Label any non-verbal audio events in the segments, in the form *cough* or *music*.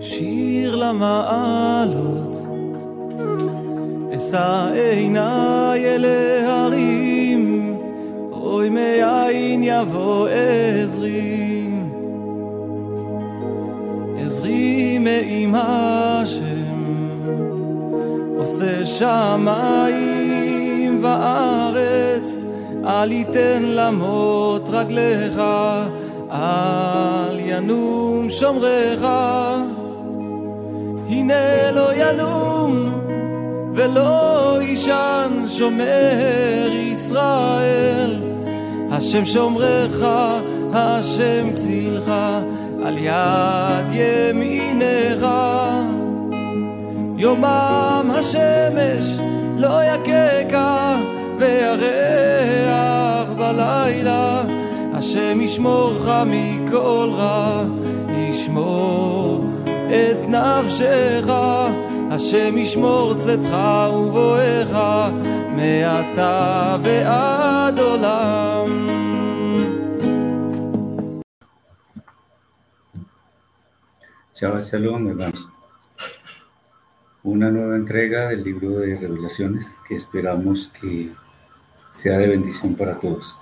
שיר למעלות, אשא עיניי אל ההרים, אוי מאין יבוא עזרי, עזרי מעם השם, עושה שמיים וארץ, אל יתן למות רגליך, אל ינום שומרך. הנה לא ינום ולא יישן שומר ישראל. השם שומרך, השם צילך, על יד ימינך. יומם השמש לא יככה, וירח בלילה. השם ישמורך מכל רע, ישמור את נפשך, השם ישמור צאתך ובואך, מעתה ועד עולם. Shabbat Shalom, hermanos. Una nueva entrega del libro de revelaciones que esperamos que sea de bendición para todos.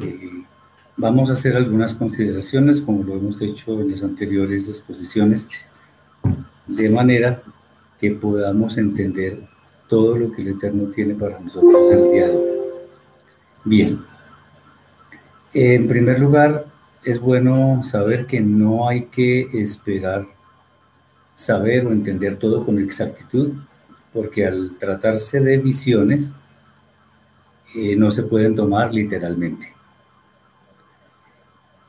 Eh, vamos a hacer algunas consideraciones, como lo hemos hecho en las anteriores exposiciones, de manera que podamos entender todo lo que el Eterno tiene para nosotros en el día de hoy. Bien, en primer lugar, es bueno saber que no hay que esperar saber o entender todo con exactitud, porque al tratarse de visiones, eh, no se pueden tomar literalmente.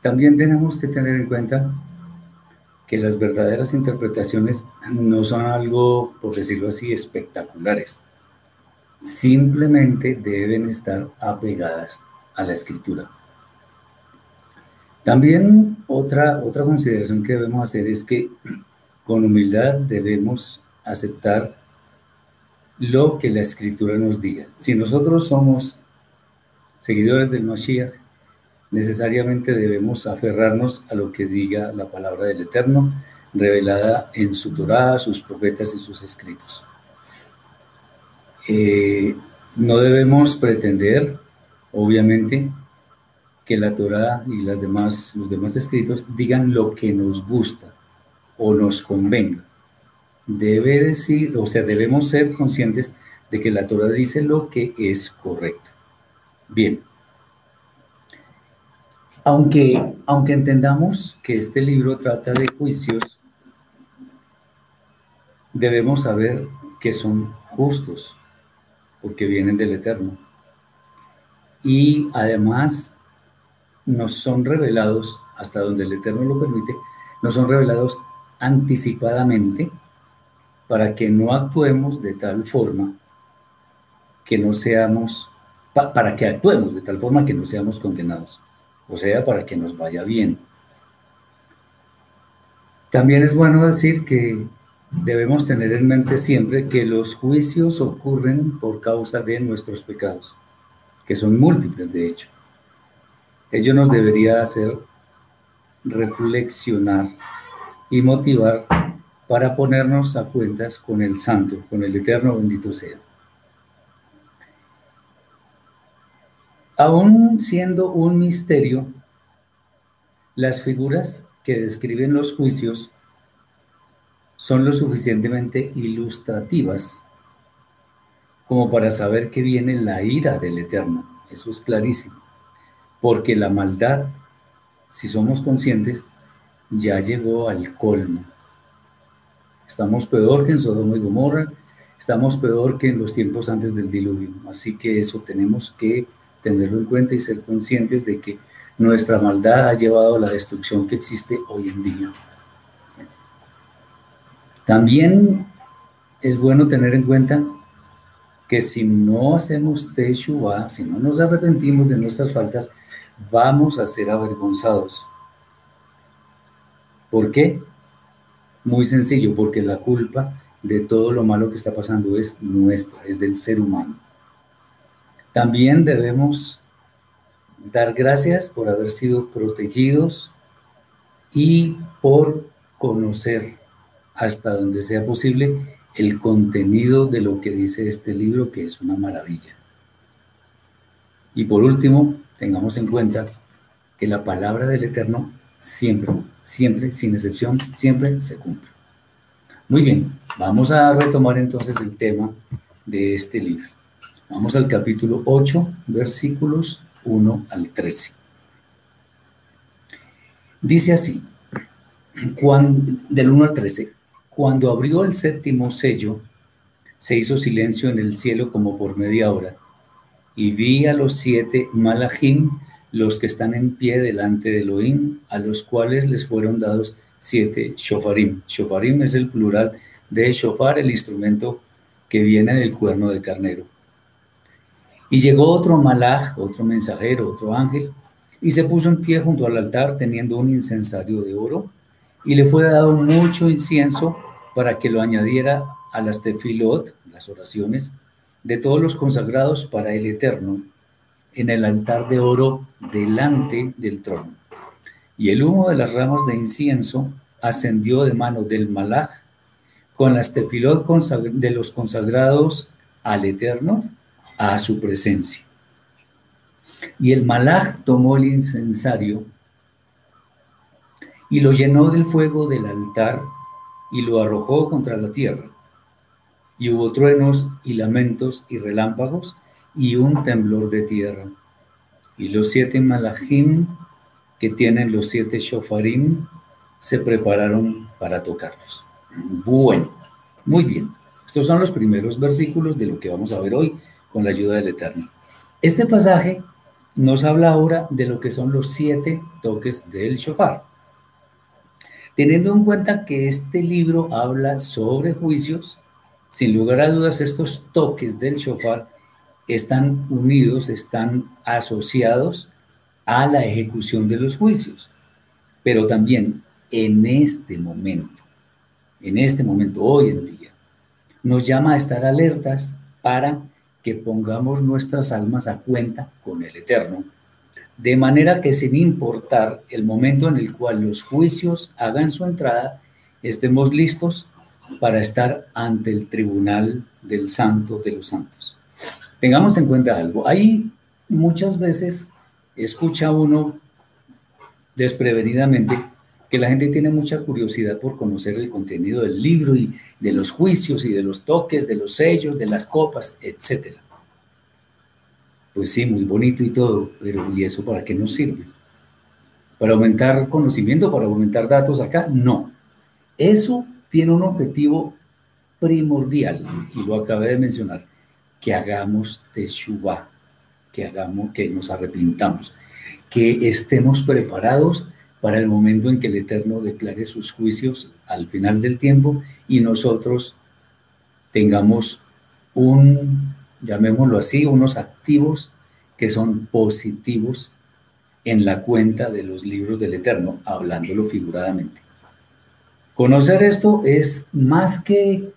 También tenemos que tener en cuenta que las verdaderas interpretaciones no son algo, por decirlo así, espectaculares. Simplemente deben estar apegadas a la escritura. También otra, otra consideración que debemos hacer es que con humildad debemos aceptar lo que la escritura nos diga. Si nosotros somos seguidores del Mashiach, necesariamente debemos aferrarnos a lo que diga la palabra del Eterno, revelada en su Torah, sus profetas y sus escritos. Eh, no debemos pretender, obviamente, que la Torah y las demás, los demás escritos digan lo que nos gusta o nos convenga. Debe decir, o sea, debemos ser conscientes de que la Torah dice lo que es correcto. Bien. Aunque, aunque entendamos que este libro trata de juicios, debemos saber que son justos, porque vienen del Eterno. Y además nos son revelados, hasta donde el Eterno lo permite, nos son revelados anticipadamente para que no actuemos de tal forma que no seamos, para que actuemos de tal forma que no seamos condenados o sea, para que nos vaya bien. También es bueno decir que debemos tener en mente siempre que los juicios ocurren por causa de nuestros pecados, que son múltiples de hecho. Ello nos debería hacer reflexionar y motivar para ponernos a cuentas con el Santo, con el Eterno bendito sea. Aún siendo un misterio, las figuras que describen los juicios son lo suficientemente ilustrativas como para saber que viene la ira del Eterno. Eso es clarísimo. Porque la maldad, si somos conscientes, ya llegó al colmo. Estamos peor que en Sodoma y Gomorra, estamos peor que en los tiempos antes del diluvio. Así que eso tenemos que tenerlo en cuenta y ser conscientes de que nuestra maldad ha llevado a la destrucción que existe hoy en día. También es bueno tener en cuenta que si no hacemos Teshuvah, si no nos arrepentimos de nuestras faltas, vamos a ser avergonzados. ¿Por qué? Muy sencillo, porque la culpa de todo lo malo que está pasando es nuestra, es del ser humano. También debemos dar gracias por haber sido protegidos y por conocer hasta donde sea posible el contenido de lo que dice este libro, que es una maravilla. Y por último, tengamos en cuenta que la palabra del Eterno siempre, siempre, sin excepción, siempre se cumple. Muy bien, vamos a retomar entonces el tema de este libro. Vamos al capítulo 8, versículos 1 al 13. Dice así, cuando, del 1 al 13, cuando abrió el séptimo sello, se hizo silencio en el cielo como por media hora, y vi a los siete malachim, los que están en pie delante de Elohim, a los cuales les fueron dados siete shofarim. Shofarim es el plural de shofar, el instrumento que viene del cuerno de carnero. Y llegó otro malach, otro mensajero, otro ángel, y se puso en pie junto al altar teniendo un incensario de oro, y le fue dado mucho incienso para que lo añadiera a las tefilot, las oraciones, de todos los consagrados para el Eterno, en el altar de oro delante del trono. Y el humo de las ramas de incienso ascendió de mano del malach con las tefilot de los consagrados al Eterno a su presencia. Y el malach tomó el incensario y lo llenó del fuego del altar y lo arrojó contra la tierra. Y hubo truenos y lamentos y relámpagos y un temblor de tierra. Y los siete malachim que tienen los siete shofarim se prepararon para tocarlos. Bueno, muy bien. Estos son los primeros versículos de lo que vamos a ver hoy con la ayuda del Eterno. Este pasaje nos habla ahora de lo que son los siete toques del shofar. Teniendo en cuenta que este libro habla sobre juicios, sin lugar a dudas estos toques del shofar están unidos, están asociados a la ejecución de los juicios. Pero también en este momento, en este momento, hoy en día, nos llama a estar alertas para que pongamos nuestras almas a cuenta con el Eterno, de manera que sin importar el momento en el cual los juicios hagan su entrada, estemos listos para estar ante el tribunal del santo de los santos. Tengamos en cuenta algo, ahí muchas veces escucha uno desprevenidamente que la gente tiene mucha curiosidad por conocer el contenido del libro y de los juicios y de los toques, de los sellos, de las copas, etc. Pues sí, muy bonito y todo, pero ¿y eso para qué nos sirve? ¿Para aumentar conocimiento, para aumentar datos acá? No. Eso tiene un objetivo primordial, y lo acabé de mencionar, que hagamos teshuva, que hagamos, que nos arrepintamos, que estemos preparados para el momento en que el Eterno declare sus juicios al final del tiempo y nosotros tengamos un, llamémoslo así, unos activos que son positivos en la cuenta de los libros del Eterno, hablándolo figuradamente. Conocer esto es más que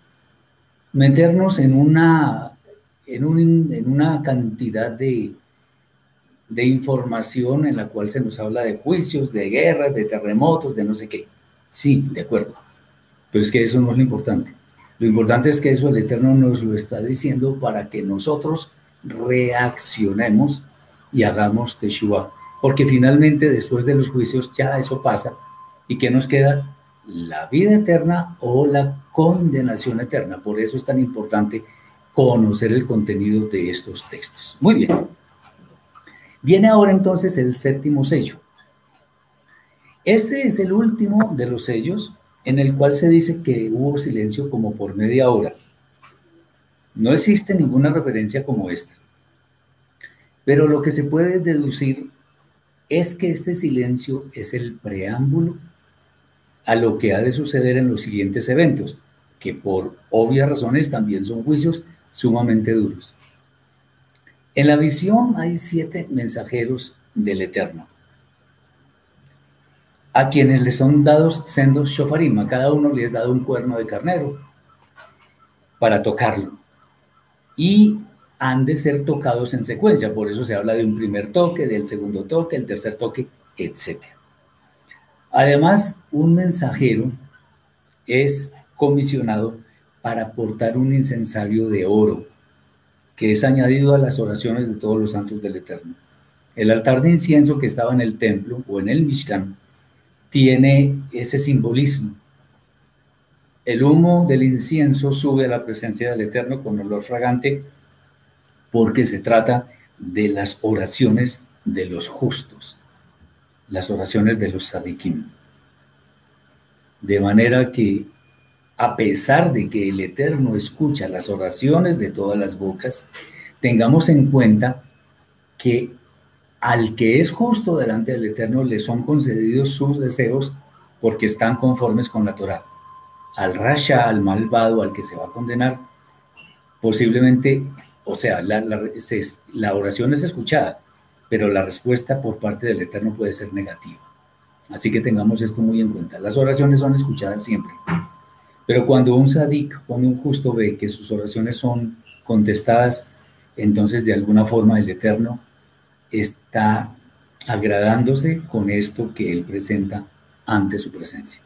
meternos en una, en, en una cantidad de, de información en la cual se nos habla de juicios, de guerras, de terremotos, de no sé qué. Sí, de acuerdo. Pero es que eso no es lo importante. Lo importante es que eso el Eterno nos lo está diciendo para que nosotros reaccionemos y hagamos Teshua. Porque finalmente después de los juicios ya eso pasa. ¿Y qué nos queda? La vida eterna o la condenación eterna. Por eso es tan importante conocer el contenido de estos textos. Muy bien. Viene ahora entonces el séptimo sello. Este es el último de los sellos en el cual se dice que hubo silencio como por media hora. No existe ninguna referencia como esta. Pero lo que se puede deducir es que este silencio es el preámbulo a lo que ha de suceder en los siguientes eventos, que por obvias razones también son juicios sumamente duros. En la visión hay siete mensajeros del Eterno, a quienes les son dados sendos shofarim, a cada uno les es dado un cuerno de carnero para tocarlo. Y han de ser tocados en secuencia. Por eso se habla de un primer toque, del segundo toque, el tercer toque, etc. Además, un mensajero es comisionado para portar un incensario de oro, que es añadido a las oraciones de todos los santos del Eterno. El altar de incienso que estaba en el templo o en el Mishkan tiene ese simbolismo. El humo del incienso sube a la presencia del Eterno con olor fragante porque se trata de las oraciones de los justos, las oraciones de los sadikim. De manera que a pesar de que el Eterno escucha las oraciones de todas las bocas, tengamos en cuenta que al que es justo delante del Eterno le son concedidos sus deseos porque están conformes con la Torah. Al rasha, al malvado, al que se va a condenar, posiblemente, o sea, la, la oración es escuchada, pero la respuesta por parte del Eterno puede ser negativa. Así que tengamos esto muy en cuenta. Las oraciones son escuchadas siempre. Pero cuando un sadik, cuando un justo ve que sus oraciones son contestadas, entonces de alguna forma el Eterno está agradándose con esto que él presenta ante su presencia.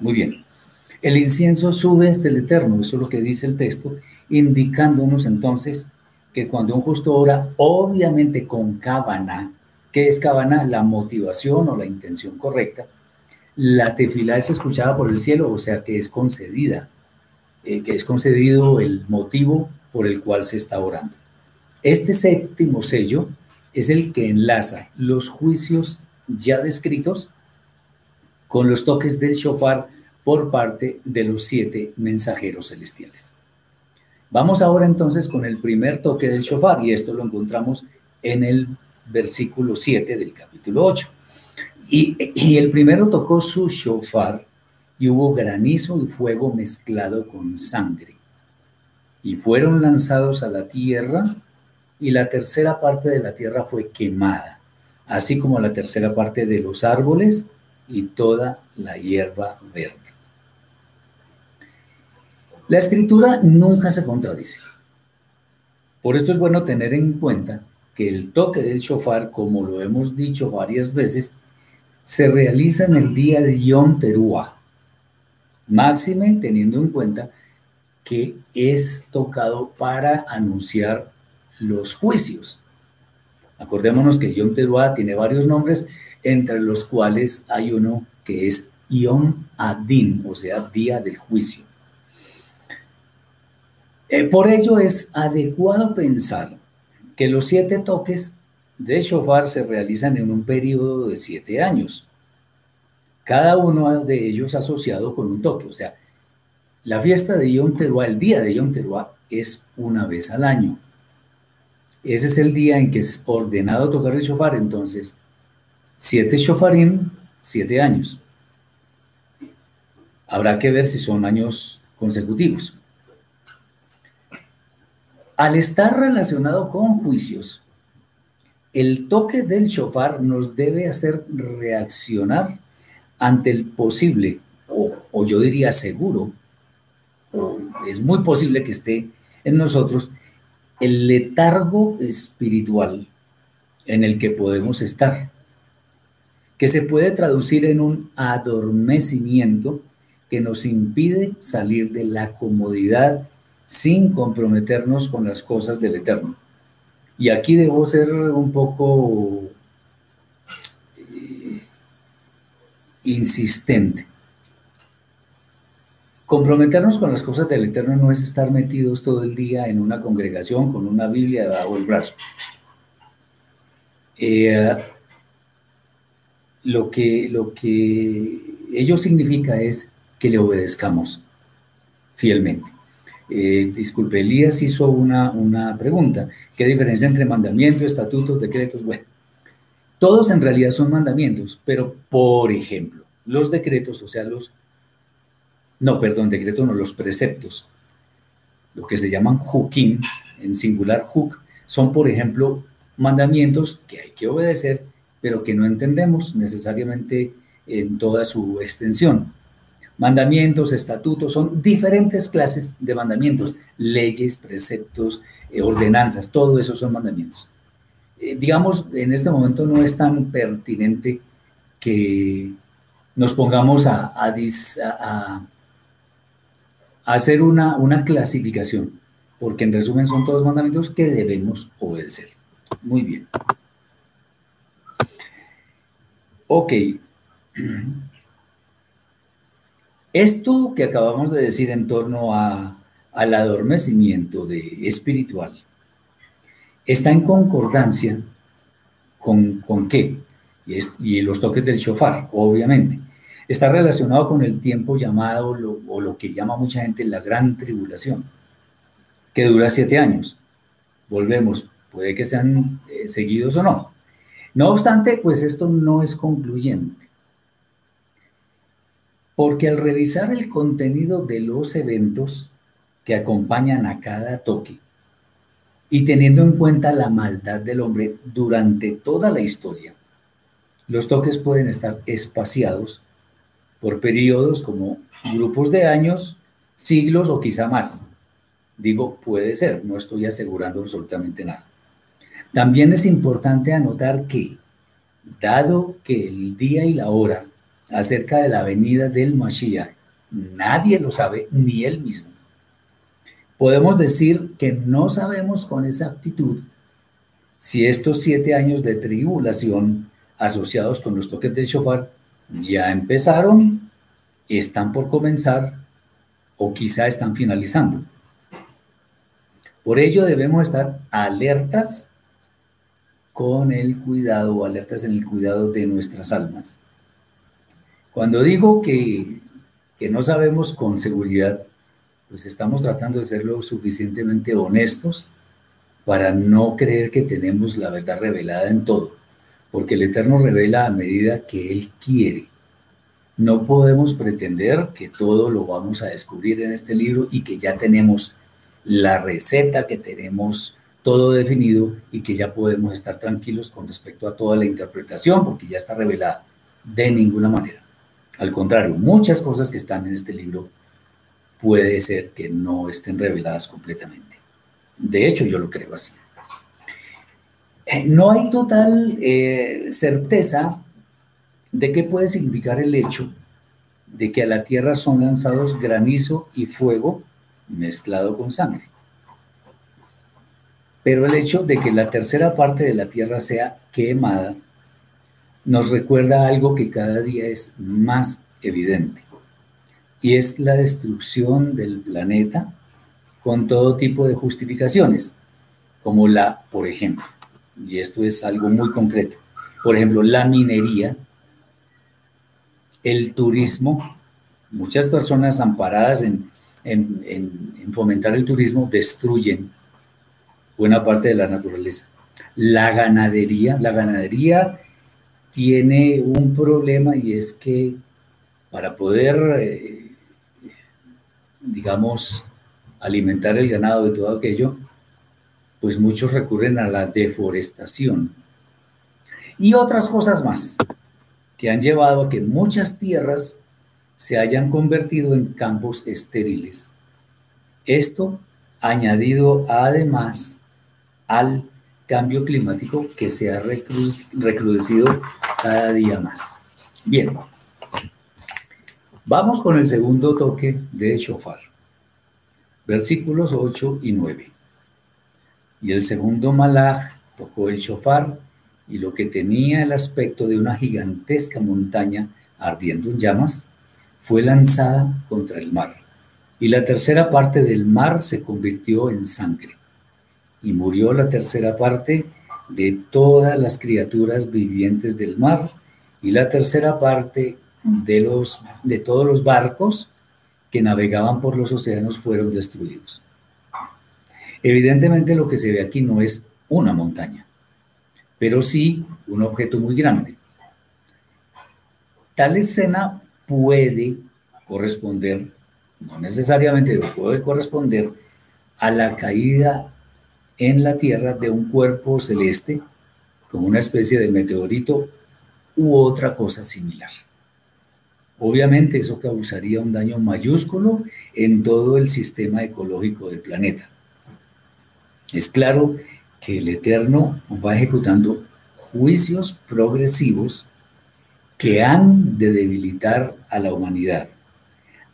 Muy bien. El incienso sube hasta el Eterno, eso es lo que dice el texto, indicándonos entonces que cuando un justo ora, obviamente con cabana, ¿qué es cabana? La motivación o la intención correcta, la tefila es escuchada por el cielo, o sea que es concedida, eh, que es concedido el motivo por el cual se está orando. Este séptimo sello es el que enlaza los juicios ya descritos con los toques del shofar por parte de los siete mensajeros celestiales. Vamos ahora entonces con el primer toque del shofar y esto lo encontramos en el versículo 7 del capítulo 8. Y, el primero tocó su shofar y hubo granizo y fuego mezclado con sangre. Y fueron lanzados a la tierra y la tercera parte de la tierra fue quemada, así como la tercera parte de los árboles y toda la hierba verde. La escritura nunca se contradice. Por esto es bueno tener en cuenta que el toque del shofar, como lo hemos dicho varias veces, se realiza en el día de Yom Teruah, máxime teniendo en cuenta que es tocado para anunciar los juicios. Acordémonos que Yom Teruah tiene varios nombres, entre los cuales hay uno que es Yom Adin, o sea, día del juicio. Eh, por ello es adecuado pensar que los siete toques de shofar se realizan en un periodo de siete años, cada uno de ellos asociado con un toque. O sea, la fiesta de Yom Teruah, el día de Yom Teruah, es una vez al año. Ese es el día en que es ordenado tocar el shofar, entonces, siete shofarim, siete años. Habrá que ver si son años consecutivos. Al estar relacionado con juicios, el toque del shofar nos debe hacer reaccionar ante el posible, o, yo diría seguro, o es muy posible que esté en nosotros, el letargo espiritual en el que podemos estar, que se puede traducir en un adormecimiento que nos impide salir de la comodidad sin comprometernos con las cosas del Eterno. Y aquí debo ser un poco eh, insistente. Comprometernos con las cosas del Eterno no es estar metidos todo el día en una congregación con una Biblia debajo del brazo. Eh, lo, que, lo que ello significa es que le obedezcamos fielmente. Eh, disculpe, Elías hizo una, una pregunta. ¿Qué diferencia entre mandamientos, estatutos, decretos? Bueno, todos en realidad son mandamientos, pero por ejemplo, los decretos, o sea, los... No, perdón, decretos no, los preceptos, lo que se llaman hukim, en singular huk, son, por ejemplo, mandamientos que hay que obedecer, pero que no entendemos necesariamente en toda su extensión. Mandamientos, estatutos, son diferentes clases de mandamientos, leyes, preceptos, eh, ordenanzas, todo eso son mandamientos. Eh, digamos, en este momento no es tan pertinente que nos pongamos a, a, hacer una, una clasificación, porque en resumen son todos mandamientos que debemos obedecer. Muy bien. Ok. *clears throat* Esto que acabamos de decir en torno al adormecimiento de espiritual está en concordancia con, con qué? Y, y, los toques del shofar, obviamente. Está relacionado con el tiempo llamado, o lo que llama mucha gente la gran tribulación, que dura siete años. Volvemos, puede que sean eh, seguidos o no. No obstante, pues esto no es concluyente. Porque al revisar el contenido de los eventos que acompañan a cada toque y teniendo en cuenta la maldad del hombre durante toda la historia, los toques pueden estar espaciados por periodos como grupos de años, siglos o quizá más. Digo, puede ser, no estoy asegurando absolutamente nada. También es importante anotar que, dado que el día y la hora acerca de la venida del Mashiach, nadie lo sabe, ni él mismo. Podemos decir que no sabemos con exactitud si estos siete años de tribulación asociados con los toques del shofar ya empezaron, están por comenzar o quizá están finalizando. Por ello debemos estar alertas con el cuidado, alertas en el cuidado de nuestras almas. Cuando digo que, no sabemos con seguridad, pues estamos tratando de ser lo suficientemente honestos para no creer que tenemos la verdad revelada en todo, porque el Eterno revela a medida que Él quiere. No podemos pretender que todo lo vamos a descubrir en este libro y que ya tenemos la receta, que tenemos todo definido y que ya podemos estar tranquilos con respecto a toda la interpretación, porque ya está revelada. De ninguna manera. Al contrario, muchas cosas que están en este libro puede ser que no estén reveladas completamente. De hecho, yo lo creo así. Eh, no hay total eh, certeza de qué puede significar el hecho de que a la tierra son lanzados granizo y fuego mezclado con sangre. Pero el hecho de que la tercera parte de la tierra sea quemada nos recuerda algo que cada día es más evidente, y es la destrucción del planeta con todo tipo de justificaciones, como la, por ejemplo, y esto es algo muy concreto, por ejemplo, la minería, el turismo, muchas personas amparadas en, en fomentar el turismo destruyen buena parte de la naturaleza. La ganadería, la ganadería tiene un problema y es que para poder, eh, digamos, alimentar el ganado y todo aquello, pues muchos recurren a la deforestación y otras cosas más que han llevado a que muchas tierras se hayan convertido en campos estériles. Esto añadido además al cambio climático que se ha recrudecido cada día más. Bien, vamos con el segundo toque de Shofar, versículos 8 y 9. Y el segundo malaj tocó el Shofar y lo que tenía el aspecto de una gigantesca montaña ardiendo en llamas fue lanzada contra el mar. Y la tercera parte del mar se convirtió en sangre y murió la tercera parte de todas las criaturas vivientes del mar y la tercera parte de, los, de todos los barcos que navegaban por los océanos fueron destruidos. Evidentemente lo que se ve aquí no es una montaña, pero sí un objeto muy grande. Tal escena puede corresponder, no necesariamente, pero puede corresponder a la caída en la Tierra de un cuerpo celeste, como una especie de meteorito u otra cosa similar. Obviamente eso causaría un daño mayúsculo en todo el sistema ecológico del planeta. Es claro que el Eterno va ejecutando juicios progresivos que han de debilitar a la humanidad.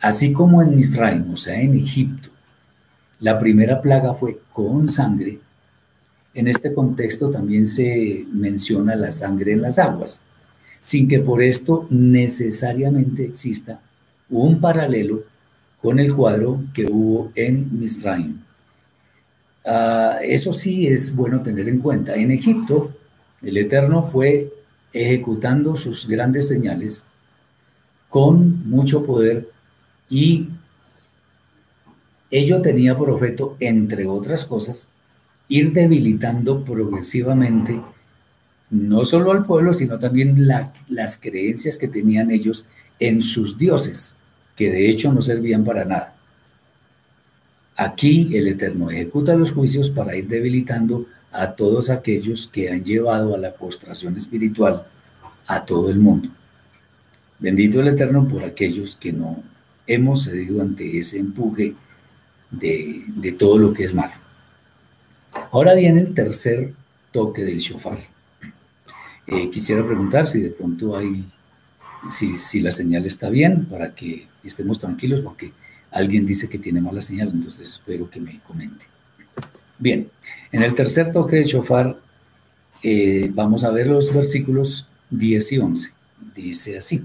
Así como en Misraim, o sea, en Egipto, la primera plaga fue con sangre, en este contexto también se menciona la sangre en las aguas, sin que por esto necesariamente exista un paralelo con el cuadro que hubo en Misraim. Ah, eso sí es bueno tener en cuenta. En Egipto, el Eterno fue ejecutando sus grandes señales con mucho poder y ello tenía por objeto, entre otras cosas, ir debilitando progresivamente no solo al pueblo, sino también las creencias que tenían ellos en sus dioses, que de hecho no servían para nada. Aquí el Eterno ejecuta los juicios para ir debilitando a todos aquellos que han llevado a la postración espiritual a todo el mundo. Bendito el Eterno por aquellos que no hemos cedido ante ese empuje de, todo lo que es malo. Ahora viene el tercer toque del shofar. Eh, quisiera preguntar si de pronto hay, si, si, la señal está bien para que estemos tranquilos, porque alguien dice que tiene mala señal, entonces espero que me comente. Bien, en el tercer toque del shofar eh, vamos a ver los versículos 10 y 11. Dice así.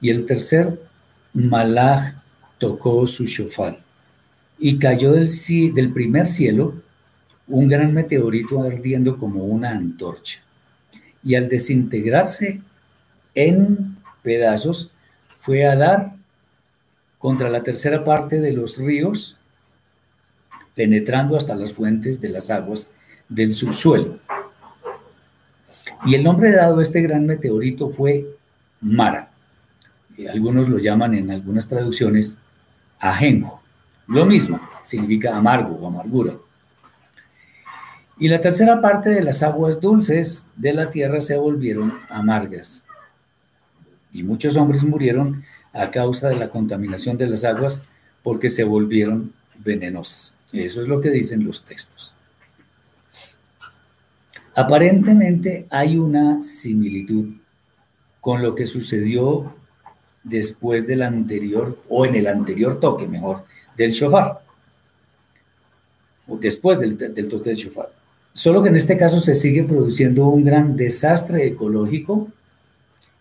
Y el tercer malach tocó su shofar y cayó del, del primer cielo un gran meteorito ardiendo como una antorcha. Y al desintegrarse en pedazos, fue a dar contra la tercera parte de los ríos, penetrando hasta las fuentes de las aguas del subsuelo. Y el nombre dado a este gran meteorito fue Mara. Algunos lo llaman en algunas traducciones ajenjo. Lo mismo, significa amargo o amargura. Y la tercera parte de las aguas dulces de la tierra se volvieron amargas. Y muchos hombres murieron a causa de la contaminación de las aguas porque se volvieron venenosas. Eso es lo que dicen los textos. Aparentemente hay una similitud con lo que sucedió después del anterior, o en el anterior toque, mejor, del shofar, o después del, del toque del shofar. Solo que en este caso se sigue produciendo un gran desastre ecológico,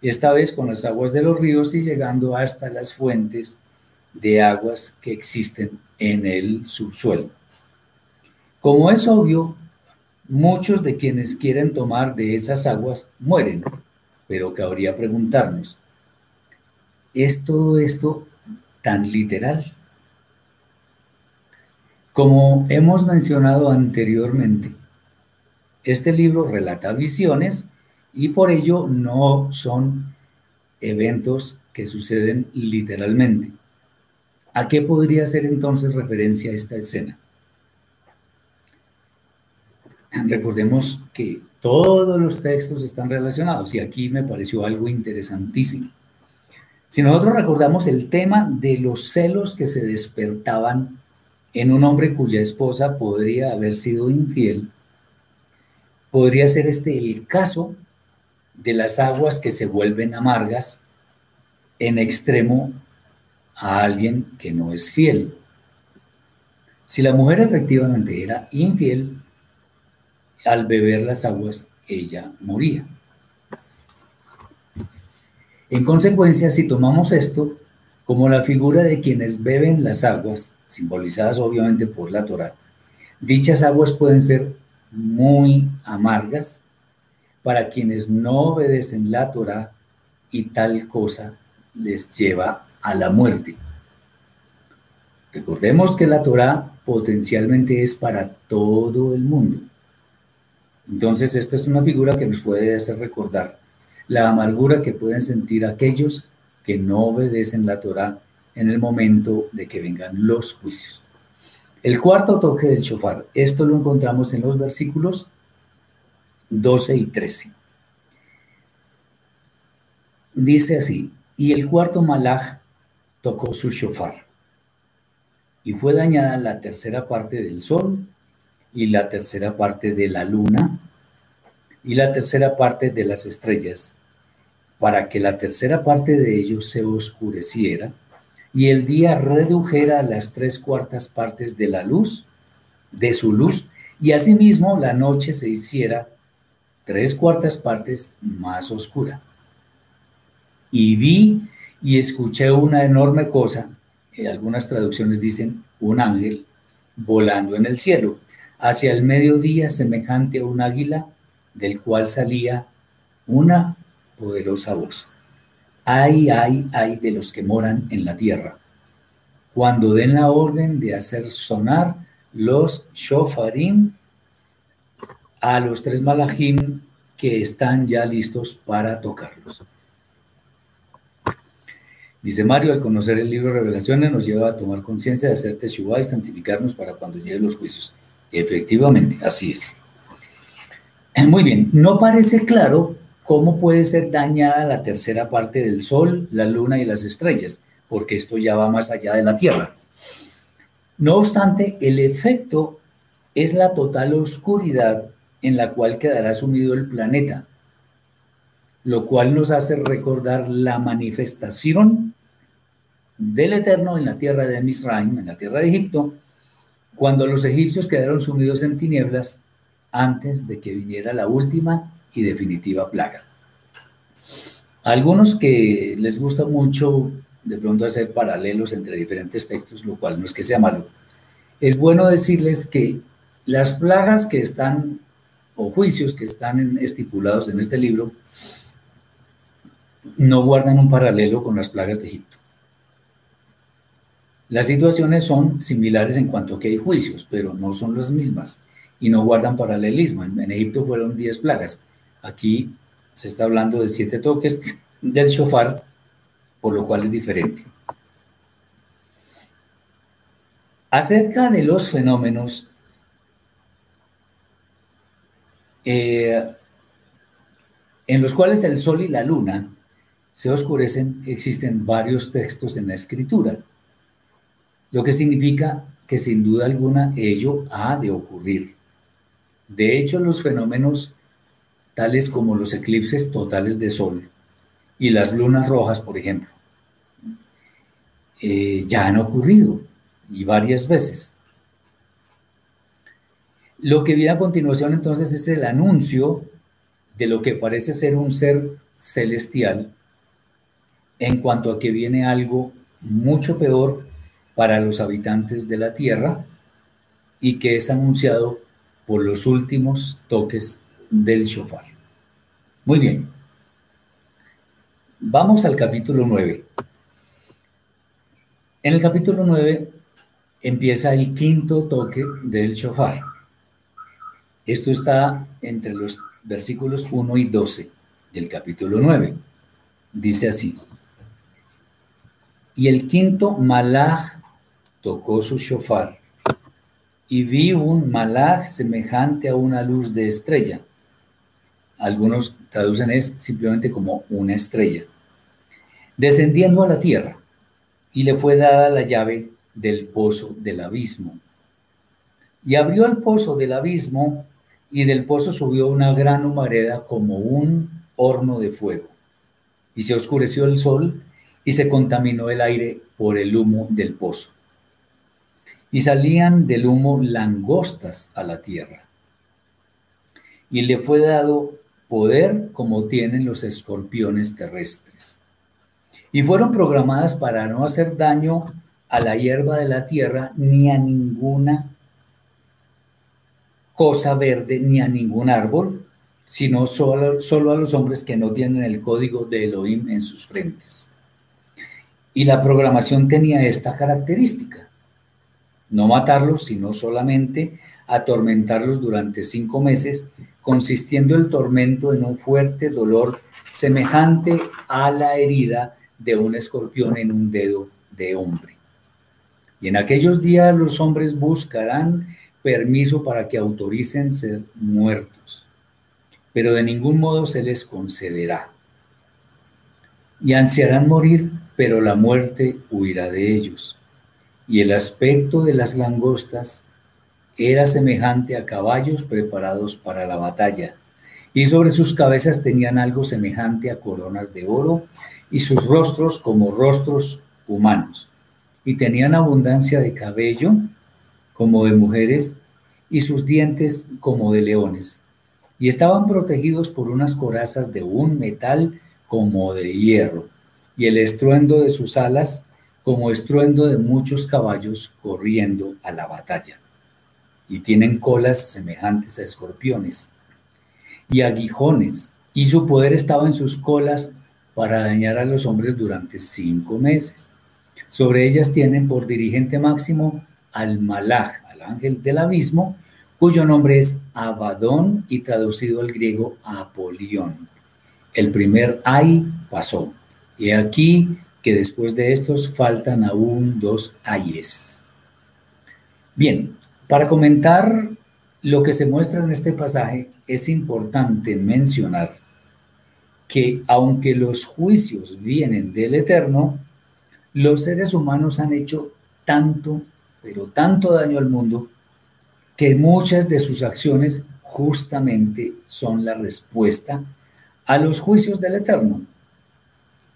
esta vez con las aguas de los ríos y llegando hasta las fuentes de aguas que existen en el subsuelo. Como es obvio, muchos de quienes quieren tomar de esas aguas mueren, pero cabría preguntarnos, ¿es todo esto tan literal? Como hemos mencionado anteriormente, este libro relata visiones y por ello no son eventos que suceden literalmente. ¿A qué podría hacer entonces referencia esta escena? Recordemos que todos los textos están relacionados y aquí me pareció algo interesantísimo. Si nosotros recordamos el tema de los celos que se despertaban en un hombre cuya esposa podría haber sido infiel, podría ser este el caso de las aguas que se vuelven amargas en extremo a alguien que no es fiel. Si la mujer efectivamente era infiel, al beber las aguas ella moría. En consecuencia, si tomamos esto como la figura de quienes beben las aguas, simbolizadas obviamente por la Torah, dichas aguas pueden ser muy amargas para quienes no obedecen la Torah y tal cosa les lleva a la muerte. Recordemos que la Torah potencialmente es para todo el mundo. Entonces, esta es una figura que nos puede hacer recordar la amargura que pueden sentir aquellos que no obedecen la Torah en el momento de que vengan los juicios. El cuarto toque del shofar, esto lo encontramos en los versículos 12 y 13. Dice así, Y el cuarto malaj tocó su shofar. Y fue dañada la tercera parte del sol y la tercera parte de la luna y la tercera parte de las estrellas, para que la tercera parte de ellos se oscureciera y el día redujera las tres cuartas partes de la luz, de su luz, y asimismo la noche se hiciera tres cuartas partes más oscura. Y vi y escuché una enorme cosa, en algunas traducciones dicen un ángel, volando en el cielo, hacia el mediodía semejante a un águila, del cual salía una poderosa voz. Ay, ay, ay de los que moran en la tierra, cuando den la orden de hacer sonar los shofarim a los tres malajim que están ya listos para tocarlos. Dice Mario, al conocer el libro de Revelaciones nos lleva a tomar conciencia de hacer teshuva y santificarnos para cuando lleguen los juicios. Efectivamente, así es. *clears throat* Muy bien, no parece claro cómo puede ser dañada la tercera parte del Sol, la Luna y las estrellas, porque esto ya va más allá de la Tierra. No obstante, el efecto es la total oscuridad en la cual quedará sumido el planeta, lo cual nos hace recordar la manifestación del Eterno en la tierra de Misraim, en la tierra de Egipto, cuando los egipcios quedaron sumidos en tinieblas antes de que viniera la última y definitiva plaga. algunos que les gusta mucho de pronto hacer paralelos entre diferentes textos, lo cual no es que sea malo, es bueno decirles que las plagas que están o juicios que están estipulados en este libro no guardan un paralelo con las plagas de Egipto. Las situaciones son similares en cuanto que hay juicios, pero no son las mismas y no guardan paralelismo. En, Egipto fueron 10 plagas. Aquí se está hablando de siete toques del shofar, por lo cual es diferente. Acerca de los fenómenos eh, en los cuales el sol y la luna se oscurecen, existen varios textos en la escritura, lo que significa que sin duda alguna ello ha de ocurrir. De hecho, los fenómenos tales como los eclipses totales de sol y las lunas rojas, por ejemplo, eh, ya han ocurrido y varias veces. Lo que viene a continuación entonces es el anuncio de lo que parece ser un ser celestial en cuanto a que viene algo mucho peor para los habitantes de la tierra y que es anunciado por los últimos toques del shofar. Muy bien. Vamos al capítulo 9. En el capítulo 9 empieza el quinto toque del shofar. Esto está entre los versículos 1 y 12 del capítulo 9. Dice así. Y el quinto malaj tocó su shofar y vi un malaj semejante a una luz de estrella. Algunos traducen es simplemente como una estrella. Descendiendo a la tierra y le fue dada la llave del pozo del abismo. Y abrió el pozo del abismo y del pozo subió una gran humareda como un horno de fuego. Y se oscureció el sol y se contaminó el aire por el humo del pozo. Y salían del humo langostas a la tierra. Y le fue dado poder como tienen los escorpiones terrestres. Y fueron programadas para no hacer daño a la hierba de la tierra ni a ninguna cosa verde ni a ningún árbol, sino solo, solo a los hombres que no tienen el código de Elohim en sus frentes. Y la programación tenía esta característica, no matarlos, sino solamente atormentarlos durante cinco meses, consistiendo el tormento en un fuerte dolor semejante a la herida de un escorpión en un dedo de hombre. Y en aquellos días los hombres buscarán permiso para que autoricen ser muertos, pero de ningún modo se les concederá. y ansiarán morir, pero la muerte huirá de ellos. Y el aspecto de las langostas era semejante a caballos preparados para la batalla, y sobre sus cabezas tenían algo semejante a coronas de oro, y sus rostros como rostros humanos, y tenían abundancia de cabello como de mujeres, y sus dientes como de leones, y estaban protegidos por unas corazas de un metal como de hierro, y el estruendo de sus alas como estruendo de muchos caballos corriendo a la batalla. Y tienen colas semejantes a escorpiones y aguijones, y su poder estaba en sus colas para dañar a los hombres durante cinco meses. Sobre ellas tienen por dirigente máximo al Malach, al ángel del abismo, cuyo nombre es Abadón y traducido al griego Apolión. El primer ay pasó. Y aquí que después de estos faltan aún dos ayes. Bien, para comentar lo que se muestra en este pasaje, es importante mencionar que aunque los juicios vienen del Eterno, los seres humanos han hecho tanto, pero tanto daño al mundo, que muchas de sus acciones justamente son la respuesta a los juicios del Eterno.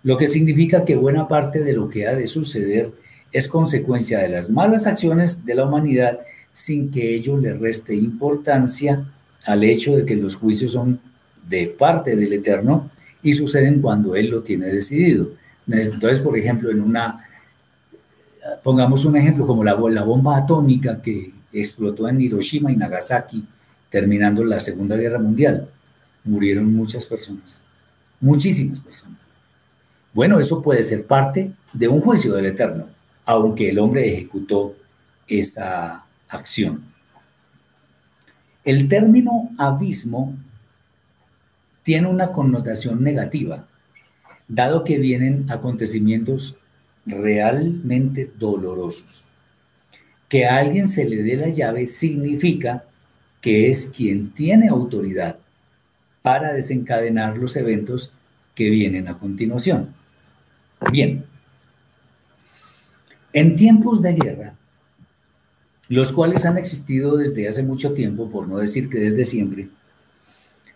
Lo que significa que buena parte de lo que ha de suceder es consecuencia de las malas acciones de la humanidad sin que ello le reste importancia al hecho de que los juicios son de parte del Eterno y suceden cuando Él lo tiene decidido. Entonces, por ejemplo, en una, pongamos un ejemplo como la, la bomba atómica que explotó en Hiroshima y Nagasaki, terminando la Segunda Guerra Mundial, murieron muchas personas, muchísimas personas. Bueno, eso puede ser parte de un juicio del Eterno, aunque el hombre ejecutó esa acción. El término abismo tiene una connotación negativa, dado que vienen acontecimientos realmente dolorosos. Que a alguien se le dé la llave significa que es quien tiene autoridad para desencadenar los eventos que vienen a continuación. Bien, en tiempos de guerra, los cuales han existido desde hace mucho tiempo, por no decir que desde siempre,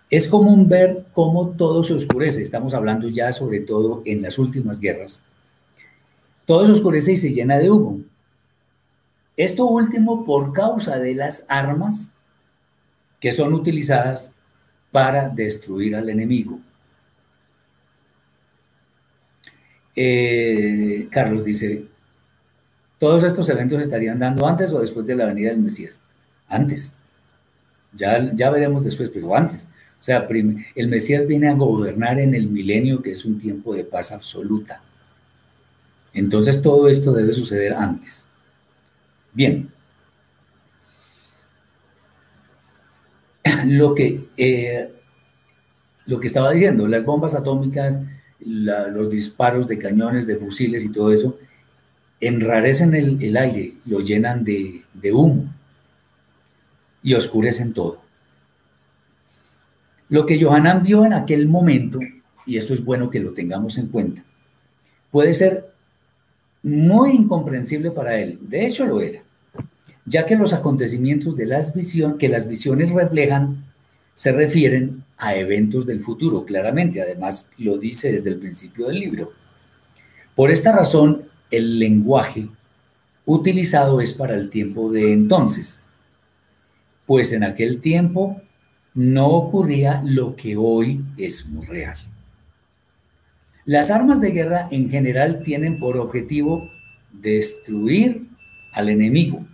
es común ver cómo todo se oscurece. Estamos hablando ya sobre todo en las últimas guerras. Todo se oscurece y se llena de humo. Esto último por causa de las armas que son utilizadas para destruir al enemigo. Eh, Carlos dice, ¿todos estos eventos estarían dando antes o después de la venida del Mesías? Antes. Ya, ya veremos después, pero antes. O sea, el Mesías viene a gobernar en el milenio, que es un tiempo de paz absoluta. Entonces todo esto debe suceder antes. Bien. *clears throat* Lo que, eh, lo que estaba diciendo, las bombas atómicas los disparos de cañones, de fusiles y todo eso, enrarecen el, el aire, lo llenan de, de humo y oscurecen todo. Lo que Johanan vio en aquel momento, y esto es bueno que lo tengamos en cuenta, puede ser muy incomprensible para él. De hecho, lo era, ya que los acontecimientos de las visiones, que las visiones reflejan, se refieren a eventos del futuro, claramente, además lo dice desde el principio del libro. Por esta razón, el lenguaje utilizado es para el tiempo de entonces, pues en aquel tiempo no ocurría lo que hoy es muy real. Las armas de guerra en general tienen por objetivo destruir al enemigo,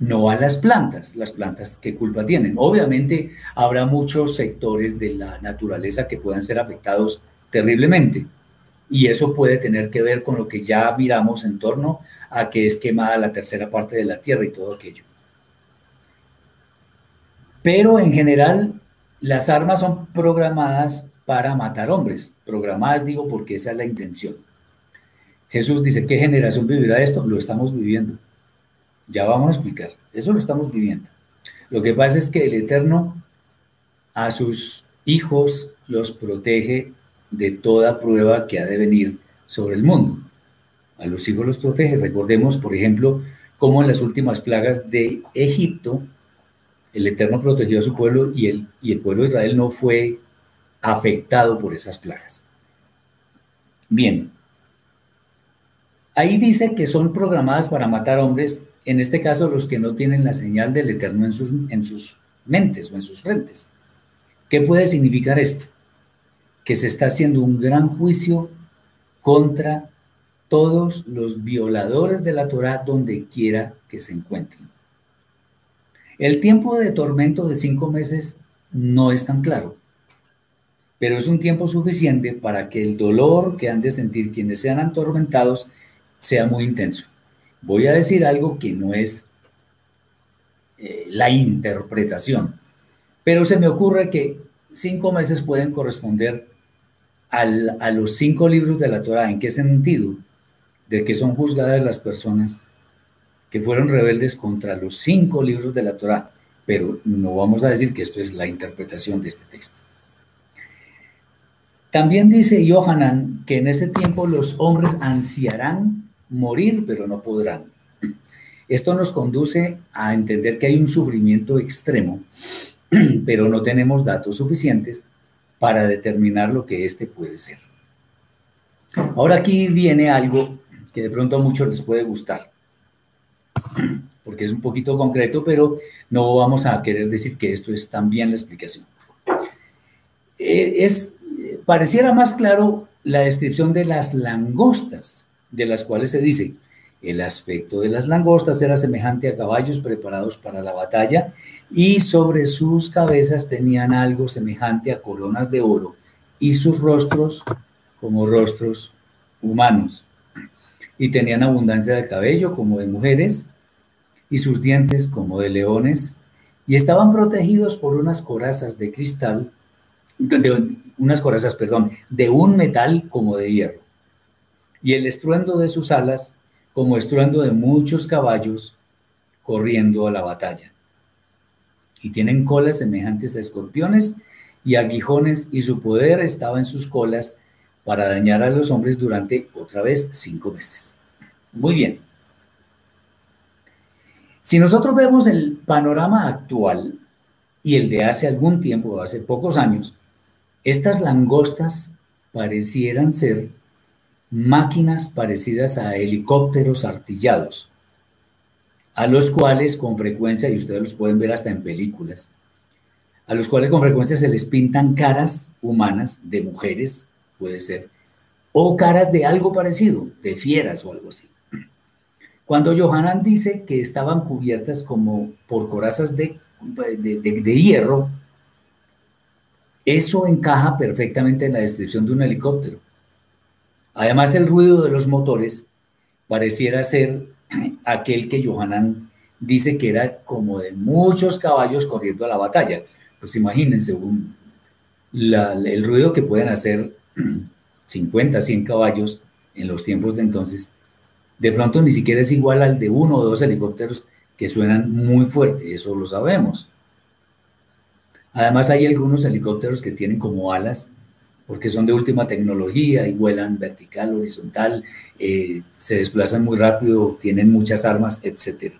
no a las plantas, las plantas qué culpa tienen. Obviamente habrá muchos sectores de la naturaleza que puedan ser afectados terriblemente y eso puede tener que ver con lo que ya miramos en torno a que es quemada la tercera parte de la tierra y todo aquello. Pero en general las armas son programadas para matar hombres, programadas digo porque esa es la intención. Jesús dice, ¿qué generación vivirá esto? Lo estamos viviendo. Ya vamos a explicar. Eso lo estamos viviendo. Lo que pasa es que el Eterno a sus hijos los protege de toda prueba que ha de venir sobre el mundo. A los hijos los protege. Recordemos, por ejemplo, cómo en las últimas plagas de Egipto, el Eterno protegió a su pueblo y el, y el pueblo de Israel no fue afectado por esas plagas. Bien, ahí dice que son programadas para matar hombres, en este caso los que no tienen la señal del Eterno en sus, en sus mentes o en sus frentes. ¿Qué puede significar esto? Que se está haciendo un gran juicio contra todos los violadores de la Torah donde quiera que se encuentren. El tiempo de tormento de cinco meses no es tan claro, pero es un tiempo suficiente para que el dolor que han de sentir quienes sean atormentados sea muy intenso. Voy a decir algo que no es eh, la interpretación, pero se me ocurre que cinco meses pueden corresponder a los cinco libros de la Torah. ¿En qué sentido? De que son juzgadas las personas que fueron rebeldes contra los cinco libros de la Torah. Pero no vamos a decir que esto es la interpretación de este texto. También dice Yohanan que en ese tiempo los hombres ansiarán morir, pero no podrán. Esto nos conduce a entender que hay un sufrimiento extremo, *clears throat* pero no tenemos datos suficientes para determinar lo que éste puede ser. Ahora aquí viene algo que de pronto a muchos les puede gustar, *clears throat* porque es un poquito concreto, pero no vamos a querer decir que esto es también la explicación. Eh, es, pareciera más claro la descripción de las langostas, de las cuales se dice, el aspecto de las langostas era semejante a caballos preparados para la batalla y sobre sus cabezas tenían algo semejante a coronas de oro y sus rostros como rostros humanos. Y tenían abundancia de cabello como de mujeres y sus dientes como de leones y estaban protegidos por unas corazas de cristal, de, unas corazas, perdón, de un metal como de hierro. Y el estruendo de sus alas como estruendo de muchos caballos corriendo a la batalla. Y tienen colas semejantes a escorpiones y aguijones, y su poder estaba en sus colas para dañar a los hombres durante otra vez cinco meses. Muy bien. Si nosotros vemos el panorama actual y el de hace algún tiempo, hace pocos años, estas langostas parecieran ser máquinas parecidas a helicópteros artillados, a los cuales con frecuencia, y ustedes los pueden ver hasta en películas, a los cuales con frecuencia se les pintan caras humanas de mujeres, puede ser, o caras de algo parecido, de fieras o algo así. Cuando Johanan dice que estaban cubiertas como por corazas de, de hierro, eso encaja perfectamente en la descripción de un helicóptero. Además, el ruido de los motores pareciera ser *clears throat* aquel que Johanan dice que era como de muchos caballos corriendo a la batalla. Pues imagínense el ruido que pueden hacer *clears throat* 50, 100 caballos en los tiempos de entonces. De pronto ni siquiera es igual al de uno o dos helicópteros que suenan muy fuerte, eso lo sabemos. Además hay algunos helicópteros que tienen como alas porque son de última tecnología y vuelan vertical, horizontal, eh, se desplazan muy rápido, tienen muchas armas, etc.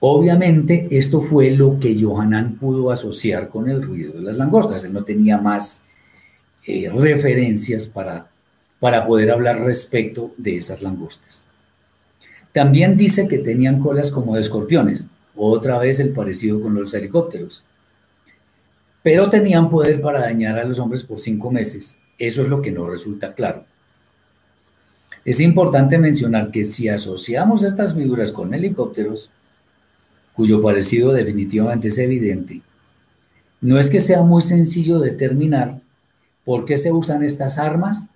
Obviamente esto fue lo que Johanan pudo asociar con el ruido de las langostas, él no tenía más eh, referencias para, para poder hablar respecto de esas langostas. También dice que tenían colas como de escorpiones, otra vez el parecido con los helicópteros pero tenían poder para dañar a los hombres por cinco meses. Eso es lo que no resulta claro. Es importante mencionar que si asociamos estas figuras con helicópteros, cuyo parecido definitivamente es evidente, no es que sea muy sencillo determinar por qué se usan estas armas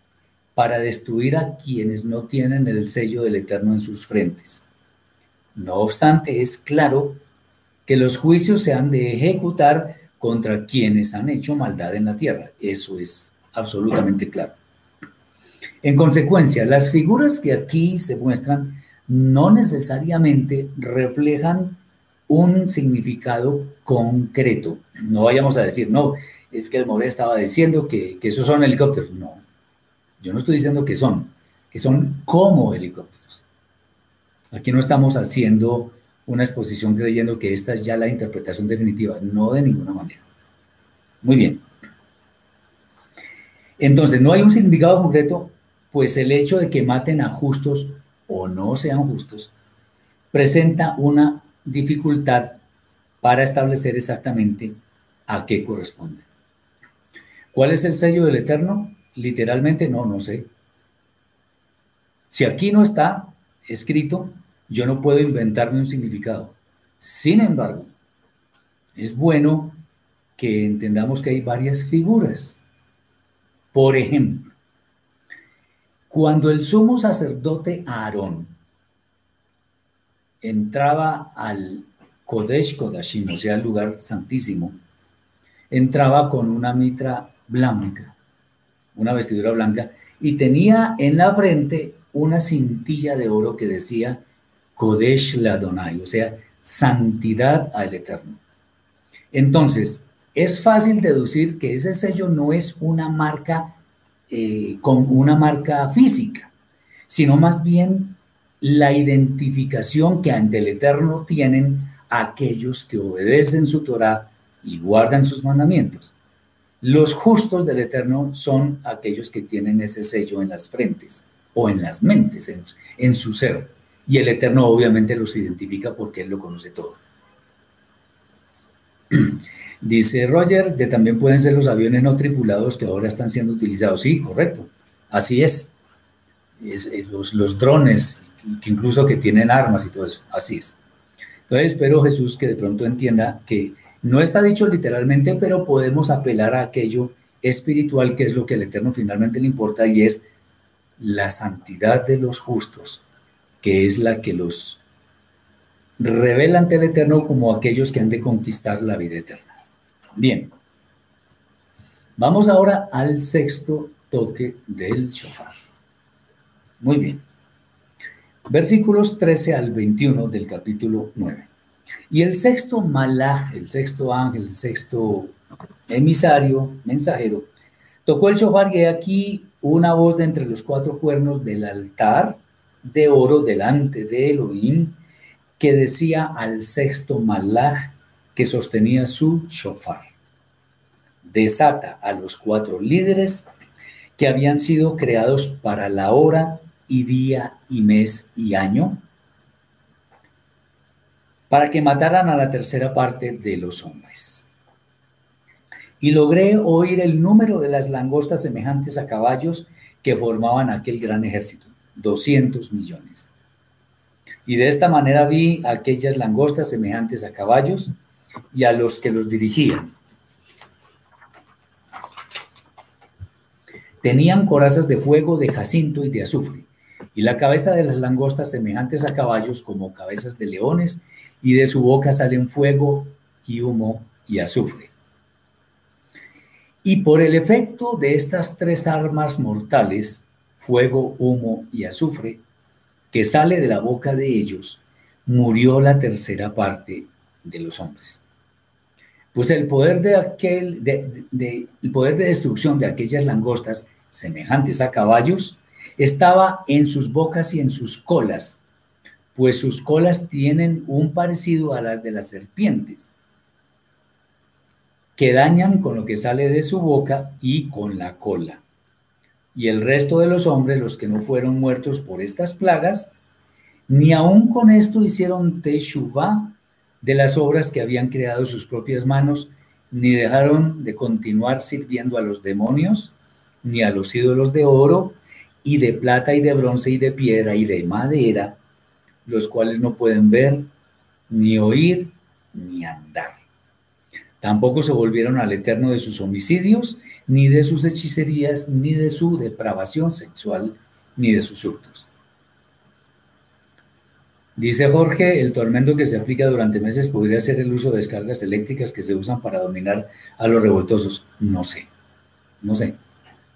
para destruir a quienes no tienen el sello del Eterno en sus frentes. No obstante, es claro que los juicios se han de ejecutar contra quienes han hecho maldad en la tierra. Eso es absolutamente claro. En consecuencia, las figuras que aquí se muestran no necesariamente reflejan un significado concreto. No vayamos a decir, no, es que el More estaba diciendo que, que esos son helicópteros. No, yo no estoy diciendo que son, que son como helicópteros. Aquí no estamos haciendo una exposición creyendo que esta es ya la interpretación definitiva, no de ninguna manera. Muy bien. Entonces, no hay un significado concreto, pues el hecho de que maten a justos o no sean justos presenta una dificultad para establecer exactamente a qué corresponde. ¿Cuál es el sello del Eterno? Literalmente, no, no sé. Si aquí no está escrito, yo no puedo inventarme un significado. Sin embargo, es bueno que entendamos que hay varias figuras. Por ejemplo, cuando el sumo sacerdote Aarón entraba al Kodesh Kodashim, o sea, el lugar santísimo, entraba con una mitra blanca, una vestidura blanca, y tenía en la frente una cintilla de oro que decía Kodesh Ladonai, o sea, santidad al Eterno. Entonces, es fácil deducir que ese sello no es una marca eh, con una marca física, sino más bien la identificación que ante el Eterno tienen aquellos que obedecen su Torah y guardan sus mandamientos. Los justos del Eterno son aquellos que tienen ese sello en las frentes o en las mentes, en, su ser. Y el Eterno obviamente los identifica porque Él lo conoce todo. *clears throat* Dice Roger, que también pueden ser los aviones no tripulados que ahora están siendo utilizados. Sí, correcto. Así es. Eh, los, drones, incluso que tienen armas y todo eso. Así es. Entonces espero Jesús que de pronto entienda que no está dicho literalmente, pero podemos apelar a aquello espiritual que es lo que al Eterno finalmente le importa y es la santidad de los justos, que es la que los revela ante el Eterno como aquellos que han de conquistar la vida eterna. Bien, vamos ahora al sexto toque del shofar. Muy bien. Versículos 13 al 21 del capítulo 9. Y el sexto malaj, el sexto ángel, el sexto emisario, mensajero, tocó el shofar y aquí una voz de entre los cuatro cuernos del altar de oro delante de Elohim que decía al sexto malaj que sostenía su shofar. Desata a los cuatro líderes que habían sido creados para la hora y día y mes y año para que mataran a la tercera parte de los hombres. Y logré oír el número de las langostas semejantes a caballos que formaban aquel gran ejército, 200 millones. Y de esta manera vi aquellas langostas semejantes a caballos y a los que los dirigían. Tenían corazas de fuego, de jacinto y de azufre, y la cabeza de las langostas semejantes a caballos como cabezas de leones y de su boca salen fuego y humo y azufre. Y por el efecto de estas tres armas mortales, fuego, humo y azufre, que sale de la boca de ellos, murió la tercera parte de los hombres. Pues el poder de aquel, el poder de destrucción de aquellas langostas semejantes a caballos estaba en sus bocas y en sus colas, pues sus colas tienen un parecido a las de las serpientes, que dañan con lo que sale de su boca y con la cola. Y el resto de los hombres, los que no fueron muertos por estas plagas, ni aun con esto hicieron teshuvah de las obras que habían creado sus propias manos, ni dejaron de continuar sirviendo a los demonios, ni a los ídolos de oro, y de plata, y de bronce, y de piedra, y de madera, los cuales no pueden ver, ni oír, ni andar. Tampoco se volvieron al eterno de sus homicidios, ni de sus hechicerías, ni de su depravación sexual, ni de sus hurtos. Dice Jorge, el tormento que se aplica durante meses podría ser el uso de descargas eléctricas que se usan para dominar a los revoltosos. No sé, no sé.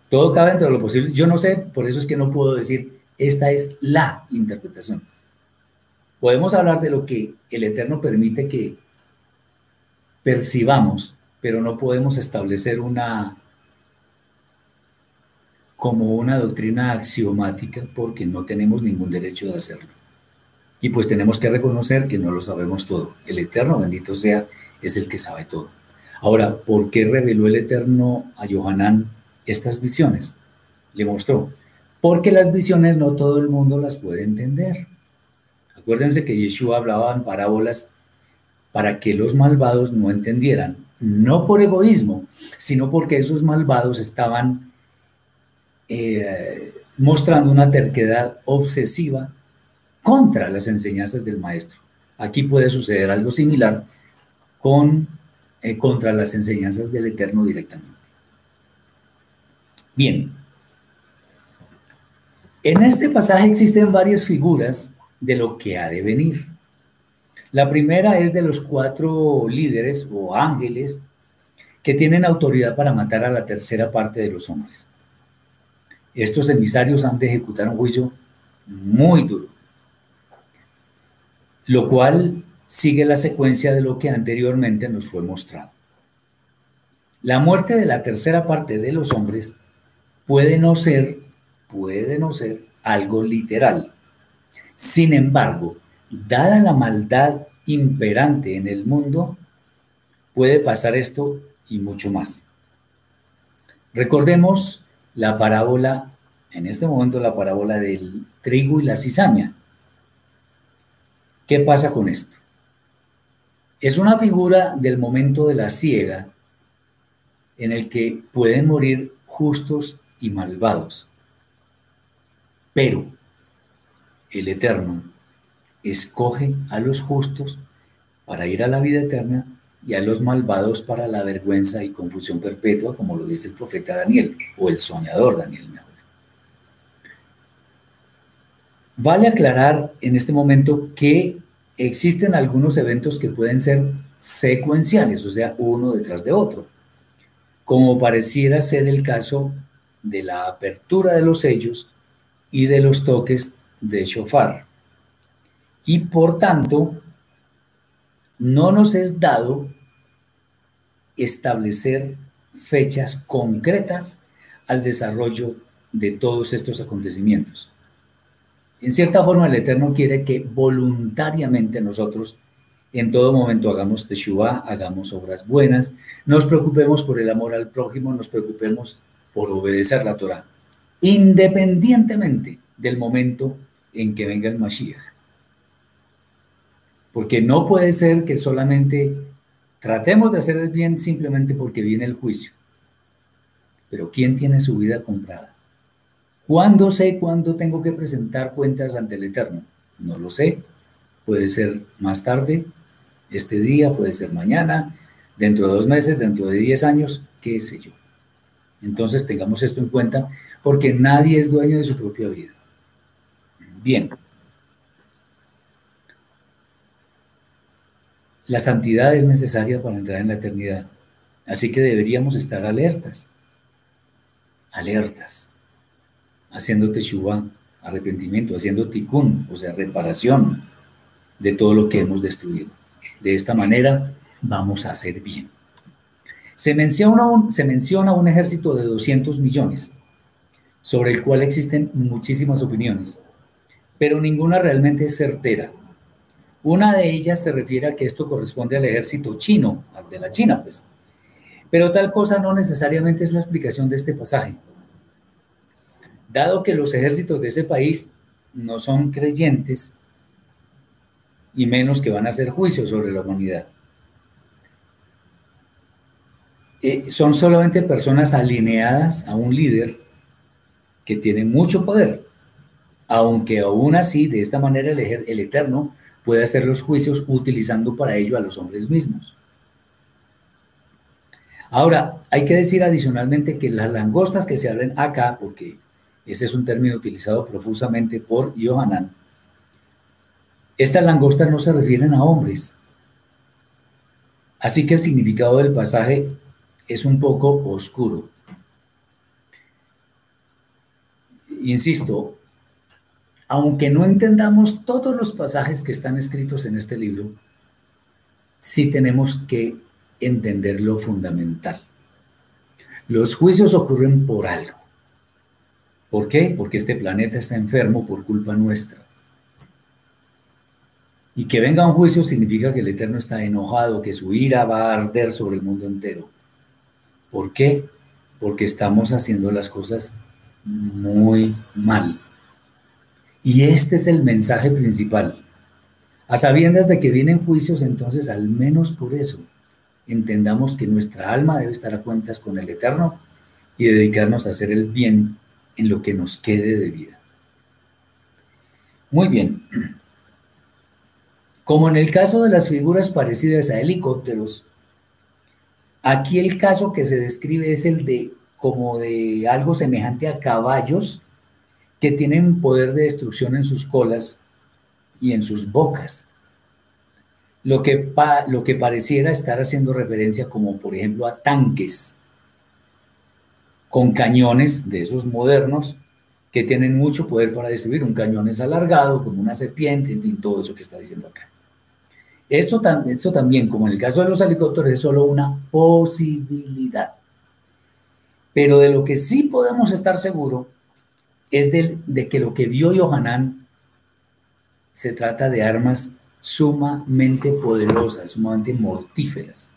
Todo cabe dentro de lo posible. Yo no sé, por eso es que no puedo decir, esta es la interpretación. Podemos hablar de lo que el Eterno permite que percibamos pero no podemos establecer una como una doctrina axiomática porque no tenemos ningún derecho de hacerlo. Y pues tenemos que reconocer que no lo sabemos todo. El Eterno, bendito sea, es el que sabe todo. Ahora, ¿por qué reveló el Eterno a Johanán estas visiones? Le mostró, porque las visiones no todo el mundo las puede entender. Acuérdense que Yeshua hablaba en parábolas para que los malvados no entendieran, no por egoísmo, sino porque esos malvados estaban eh, mostrando una terquedad obsesiva contra las enseñanzas del maestro. Aquí puede suceder algo similar con, eh, contra las enseñanzas del Eterno directamente. Bien, en este pasaje existen varias figuras de lo que ha de venir. La primera es de los cuatro líderes o ángeles que tienen autoridad para matar a la tercera parte de los hombres estos emisarios han de ejecutar un juicio muy duro, lo cual sigue la secuencia de lo que anteriormente nos fue mostrado. La muerte de la tercera parte de los hombres puede no ser, puede no ser algo literal. Sin embargo, dada la maldad imperante en el mundo, puede pasar esto y mucho más. Recordemos la parábola, en este momento la parábola del trigo y la cizaña. ¿Qué pasa con esto? Es una figura del momento de la ciega en el que pueden morir justos y malvados. Pero el Eterno escoge a los justos para ir a la vida eterna y a los malvados para la vergüenza y confusión perpetua, como lo dice el profeta Daniel, o el soñador Daniel mejor. Vale aclarar en este momento que existen algunos eventos que pueden ser secuenciales, o sea, uno detrás de otro, como pareciera ser el caso de la apertura de los sellos y de los toques de shofar. Y por tanto, no nos es dado establecer fechas concretas al desarrollo de todos estos acontecimientos. En cierta forma, el Eterno quiere que voluntariamente nosotros en todo momento hagamos teshuva, hagamos obras buenas, nos preocupemos por el amor al prójimo, nos preocupemos por obedecer la Torah, independientemente del momento en que venga el Mashiach. Porque no puede ser que solamente tratemos de hacer el bien simplemente porque viene el juicio. Pero ¿quién tiene su vida comprada? ¿Cuándo sé cuándo tengo que presentar cuentas ante el Eterno? No lo sé. Puede ser más tarde, este día, puede ser mañana, dentro de dos meses, dentro de diez años, qué sé yo. Entonces tengamos esto en cuenta porque nadie es dueño de su propia vida. Bien. La santidad es necesaria para entrar en la eternidad. Así que deberíamos estar alertas. Alertas. Haciendo teshuva, arrepentimiento, haciendo tikkun, o sea, reparación de todo lo que hemos destruido. De esta manera vamos a hacer bien. Se menciona un, se menciona un ejército de 200 millones, sobre el cual existen muchísimas opiniones, pero ninguna realmente es certera una de ellas se refiere a que esto corresponde al ejército chino, al de la China, pues. Pero tal cosa no necesariamente es la explicación de este pasaje. Dado que los ejércitos de ese país no son creyentes, y menos que van a hacer juicio sobre la humanidad. Eh, son solamente personas alineadas a un líder que tiene mucho poder, aunque aún así, de esta manera, el, el Eterno puede hacer los juicios utilizando para ello a los hombres mismos. Ahora, hay que decir adicionalmente que las langostas que se abren acá, porque ese es un término utilizado profusamente por Johanan, estas langostas no se refieren a hombres. Así que el significado del pasaje es un poco oscuro. Insisto, aunque no entendamos todos los pasajes que están escritos en este libro, sí tenemos que entender lo fundamental. Los juicios ocurren por algo. ¿Por qué? Porque este planeta está enfermo por culpa nuestra. Y que venga un juicio significa que el Eterno está enojado, que su ira va a arder sobre el mundo entero. ¿Por qué? Porque estamos haciendo las cosas muy mal. Y este es el mensaje principal. A sabiendas de que vienen juicios, entonces al menos por eso entendamos que nuestra alma debe estar a cuentas con el Eterno y dedicarnos a hacer el bien en lo que nos quede de vida. Muy bien. Como en el caso de las figuras parecidas a helicópteros, aquí el caso que se describe es el de como de algo semejante a caballos que tienen poder de destrucción en sus colas y en sus bocas. Lo que, lo que pareciera estar haciendo referencia como por ejemplo a tanques con cañones de esos modernos que tienen mucho poder para destruir. Un cañón es alargado, como una serpiente, en fin, todo eso que está diciendo acá. Esto, esto también, como en el caso de los helicópteros, es solo una posibilidad. Pero de lo que sí podemos estar seguros es de, que lo que vio Yohanan se trata de armas sumamente poderosas, sumamente mortíferas.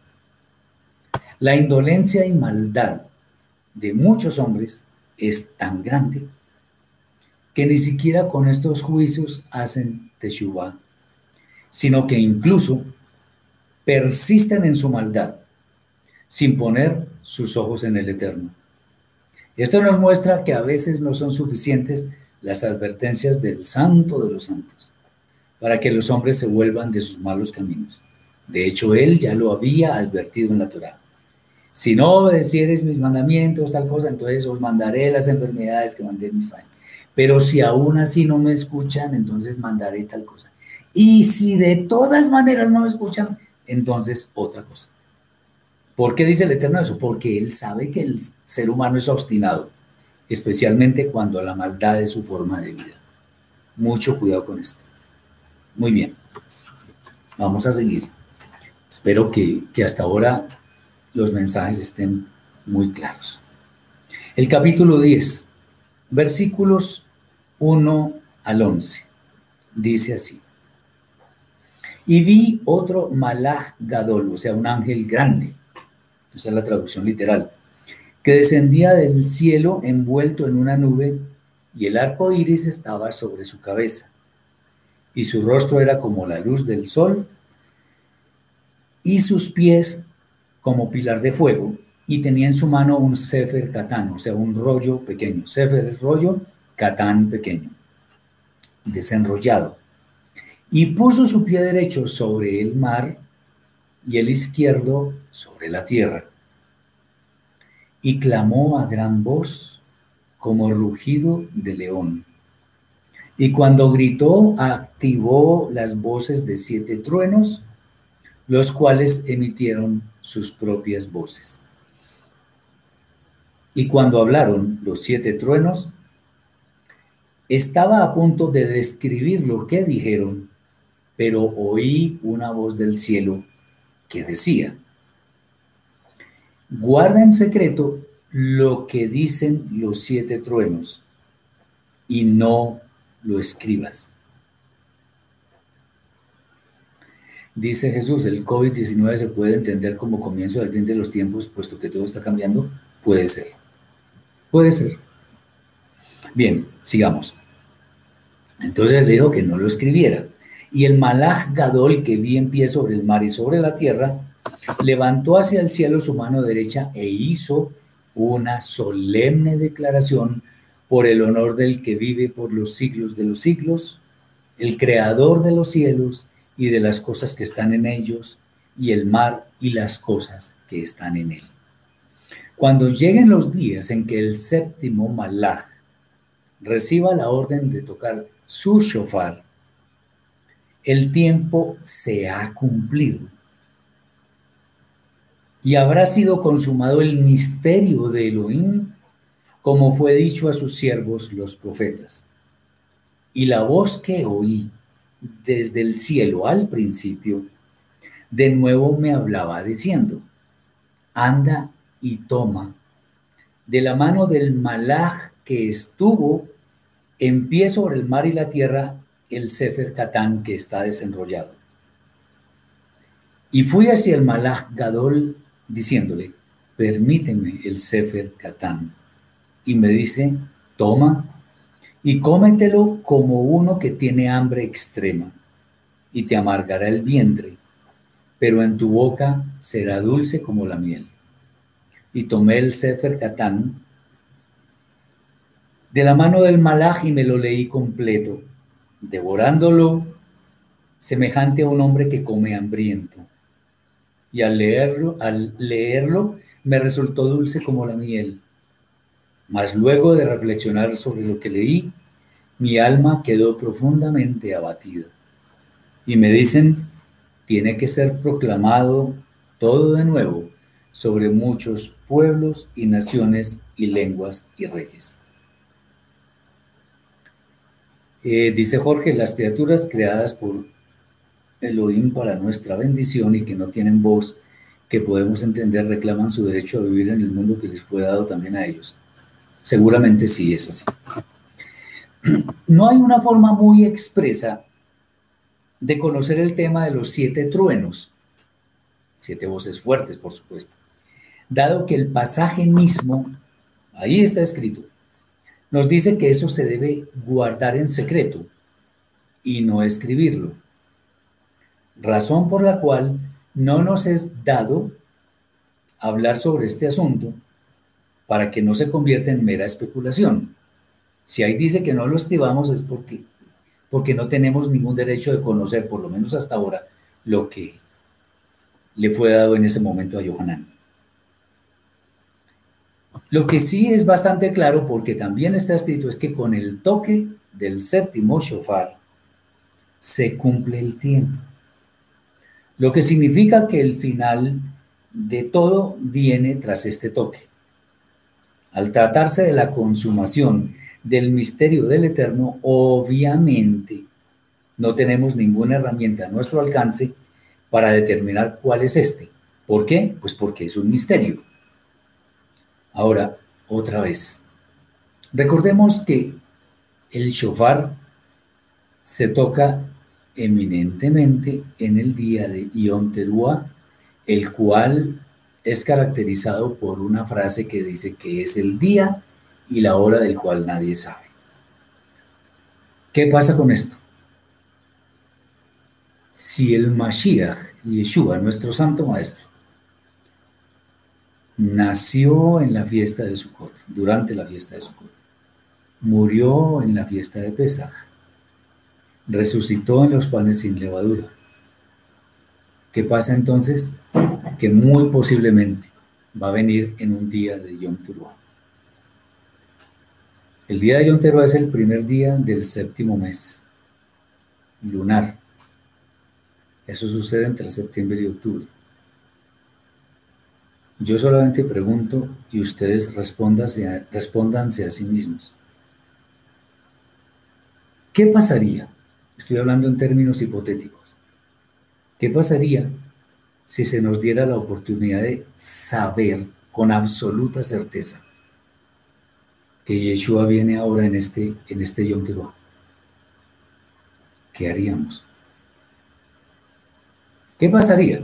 La indolencia y maldad de muchos hombres es tan grande que ni siquiera con estos juicios hacen teshuva sino que incluso persisten en su maldad, sin poner sus ojos en el Eterno. Esto nos muestra que a veces no son suficientes las advertencias del Santo de los Santos para que los hombres se vuelvan de sus malos caminos. De hecho, él ya lo había advertido en la Torá. Si no obedecieres mis mandamientos, tal cosa, entonces os mandaré las enfermedades que mandé en Israel. Pero si aún así no me escuchan, entonces mandaré tal cosa. Y si de todas maneras no me escuchan, entonces otra cosa. ¿Por qué dice el Eterno eso? Porque Él sabe que el ser humano es obstinado, especialmente cuando la maldad es su forma de vida. Mucho cuidado con esto. Muy bien, vamos a seguir. Espero que, que hasta ahora los mensajes estén muy claros. El capítulo 10, versículos 1 al 11, dice así. Y vi otro malach gadol, o sea, un ángel grande. Esa es la traducción literal. Que descendía del cielo envuelto en una nube y el arco iris estaba sobre su cabeza. Y su rostro era como la luz del sol y sus pies como pilar de fuego. Y tenía en su mano un sefer catán, o sea, un rollo pequeño. Sefer es rollo, catán pequeño, desenrollado y puso su pie derecho sobre el mar y el izquierdo sobre la tierra. Y clamó a gran voz como rugido de león. Y cuando gritó, activó las voces de siete truenos, los cuales emitieron sus propias voces. Y cuando hablaron los siete truenos, estaba a punto de describir lo que dijeron pero oí una voz del cielo que decía, guarda en secreto lo que dicen los siete truenos y no lo escribas. Dice Jesús, el COVID-19 se puede entender como comienzo del fin de los tiempos, puesto que todo está cambiando. Puede ser. Puede ser. Bien, sigamos. Entonces le dijo que no lo escribiera. Y el Malach Gadol que vi en pie sobre el mar y sobre la tierra, levantó hacia el cielo su mano derecha e hizo una solemne declaración por el honor del que vive por los siglos de los siglos, el creador de los cielos y de las cosas que están en ellos, y el mar y las cosas que están en él. Cuando lleguen los días en que el séptimo Malach reciba la orden de tocar su shofar, el tiempo se ha cumplido y habrá sido consumado el misterio de Elohim, como fue dicho a sus siervos los profetas. Y la voz que oí desde el cielo al principio, de nuevo me hablaba diciendo, anda y toma de la mano del malaj que estuvo en pie sobre el mar y la tierra el Sefer Catán que está desenrollado. Y fui hacia el malaj Gadol diciéndole, permíteme el Sefer Catán. Y me dice, toma y cómetelo como uno que tiene hambre extrema, y te amargará el vientre, pero en tu boca será dulce como la miel. Y tomé el Sefer Catán de la mano del malaj y me lo leí completo, devorándolo semejante a un hombre que come hambriento. Y al leerlo, al leerlo me resultó dulce como la miel. Mas luego de reflexionar sobre lo que leí, mi alma quedó profundamente abatida. Y me dicen, tiene que ser proclamado todo de nuevo sobre muchos pueblos y naciones y lenguas y reyes. Eh, dice Jorge, las criaturas creadas por Elohim para nuestra bendición y que no tienen voz que podemos entender reclaman su derecho a vivir en el mundo que les fue dado también a ellos. Seguramente sí es así. No hay una forma muy expresa de conocer el tema de los siete truenos, siete voces fuertes, por supuesto, dado que el pasaje mismo, ahí está escrito, nos dice que eso se debe guardar en secreto y no escribirlo, razón por la cual no nos es dado hablar sobre este asunto para que no se convierta en mera especulación. Si ahí dice que no lo escribamos es porque, porque no tenemos ningún derecho de conocer, por lo menos hasta ahora, lo que le fue dado en ese momento a Johanan. Lo que sí es bastante claro, porque también está escrito, es que con el toque del séptimo shofar se cumple el tiempo. Lo que significa que el final de todo viene tras este toque. Al tratarse de la consumación del misterio del Eterno, obviamente no tenemos ninguna herramienta a nuestro alcance para determinar cuál es este. ¿Por qué? Pues porque es un misterio. Ahora, otra vez, recordemos que el shofar se toca eminentemente en el día de Yom Teruah, el cual es caracterizado por una frase que dice que es el día y la hora del cual nadie sabe. ¿Qué pasa con esto? Si el Mashiach, Yeshua, nuestro santo maestro, nació en la fiesta de Sukkot, durante la fiesta de Sukkot, murió en la fiesta de Pesach, resucitó en los panes sin levadura. ¿Qué pasa entonces? que muy posiblemente va a venir en un día de Yom Teruah. El día de Yom Teruah es el primer día del séptimo mes, lunar. Eso sucede entre septiembre y octubre. Yo solamente pregunto y ustedes respóndanse a sí mismos. ¿Qué pasaría? Estoy hablando en términos hipotéticos. ¿Qué pasaría si se nos diera la oportunidad de saber con absoluta certeza que Yeshua viene ahora en este, en este Yom? ¿Qué haríamos? ¿Qué pasaría?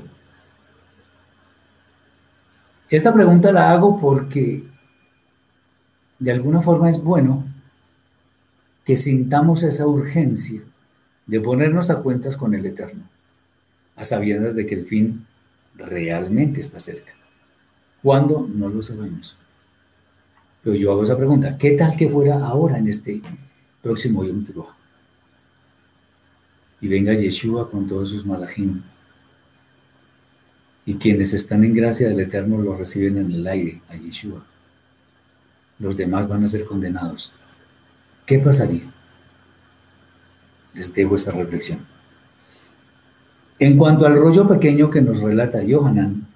Esta pregunta la hago porque de alguna forma es bueno que sintamos esa urgencia de ponernos a cuentas con el Eterno, a sabiendas de que el fin realmente está cerca. ¿Cuándo? No lo sabemos. Pero yo hago esa pregunta, ¿qué tal que fuera ahora en este próximo Yom? Y venga Yeshua con todos sus malajim. Y quienes están en gracia del Eterno lo reciben en el aire, a Yeshua. Los demás van a ser condenados. ¿Qué pasaría? Les dejo esa reflexión. En cuanto al rollo pequeño que nos relata Johanan,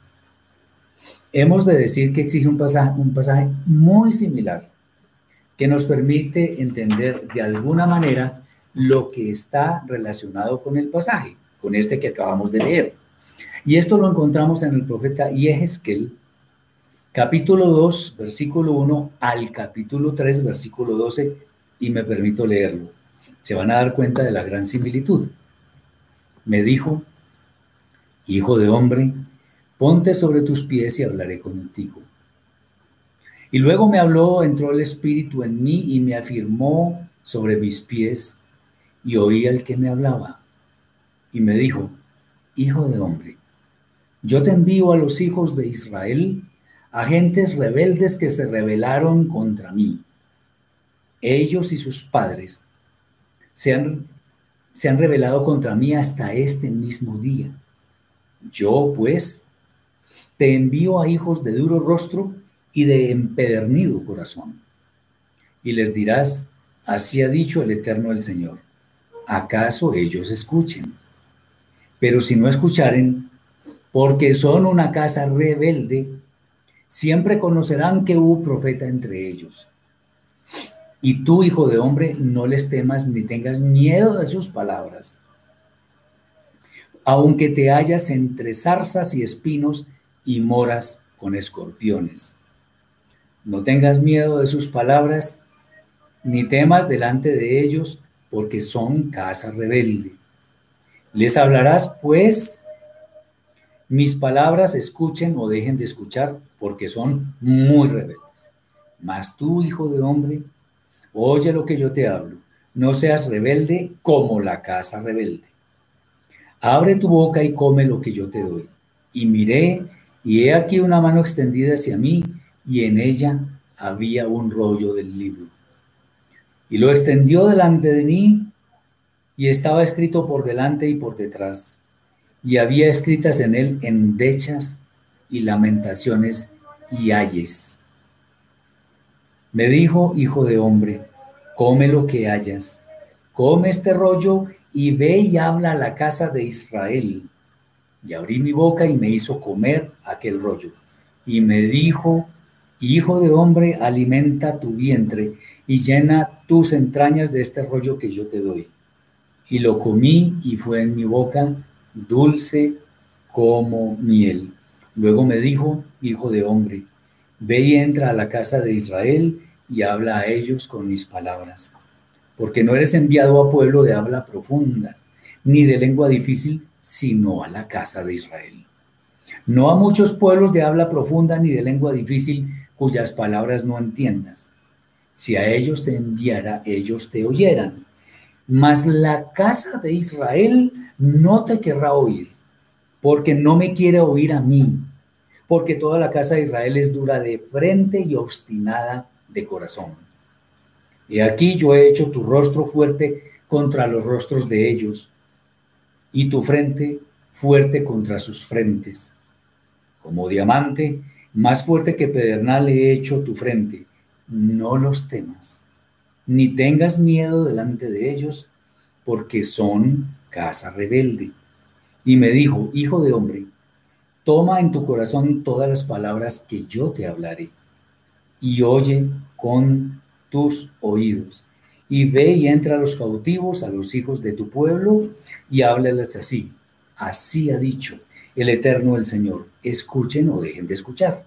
hemos de decir que exige un pasaje, un pasaje muy similar que nos permite entender de alguna manera lo que está relacionado con el pasaje, con este que acabamos de leer. Y esto lo encontramos en el profeta Yehezkel, capítulo 2, versículo 1 al capítulo 3, versículo 12, y me permito leerlo. Se van a dar cuenta de la gran similitud. Me dijo, Hijo de hombre, ponte sobre tus pies y hablaré contigo. Y luego me habló, entró el Espíritu en mí y me afirmó sobre mis pies y oí al que me hablaba. Y me dijo, Hijo de hombre, yo te envío a los hijos de Israel, agentes rebeldes que se rebelaron contra mí. Ellos y sus padres se han, se han rebelado contra mí hasta este mismo día. Yo, pues, te envío a hijos de duro rostro y de empedernido corazón. Y les dirás, así ha dicho el Eterno el Señor, ¿acaso ellos escuchen? Pero si no escucharen, porque son una casa rebelde, siempre conocerán que hubo profeta entre ellos. Y tú, hijo de hombre, no les temas ni tengas miedo de sus palabras. Aunque te hallas entre zarzas y espinos y moras con escorpiones. No tengas miedo de sus palabras, ni temas delante de ellos, porque son casa rebelde. Les hablarás, pues, mis palabras escuchen o dejen de escuchar porque son muy rebeldes. Mas tú, hijo de hombre, oye lo que yo te hablo. No seas rebelde como la casa rebelde. Abre tu boca y come lo que yo te doy. Y miré, y he aquí una mano extendida hacia mí, y en ella había un rollo del libro. Y lo extendió delante de mí, y estaba escrito por delante y por detrás y había escritas en él endechas y lamentaciones y ayes. Me dijo, hijo de hombre, come lo que hayas, come este rollo y ve y habla a la casa de Israel. Y abrí mi boca y me hizo comer aquel rollo. Y me dijo, hijo de hombre, alimenta tu vientre y llena tus entrañas de este rollo que yo te doy. Y lo comí y fue en mi boca dulce como miel. Luego me dijo, hijo de hombre, ve y entra a la casa de Israel y habla a ellos con mis palabras, porque no eres enviado a pueblo de habla profunda, ni de lengua difícil, sino a la casa de Israel. No a muchos pueblos de habla profunda ni de lengua difícil cuyas palabras no entiendas. Si a ellos te enviara, ellos te oyeran. Mas la casa de Israel no te querrá oír, porque no me quiere oír a mí, porque toda la casa de Israel es dura de frente y obstinada de corazón. Y aquí yo he hecho tu rostro fuerte contra los rostros de ellos, y tu frente fuerte contra sus frentes. Como diamante, más fuerte que pedernal he hecho tu frente. No los temas, ni tengas miedo delante de ellos, porque son casa rebelde. Y me dijo, hijo de hombre, toma en tu corazón todas las palabras que yo te hablaré, y oye con tus oídos, y ve y entra a los cautivos, a los hijos de tu pueblo, y háblales así. Así ha dicho el Eterno el Señor, escuchen o dejen de escuchar.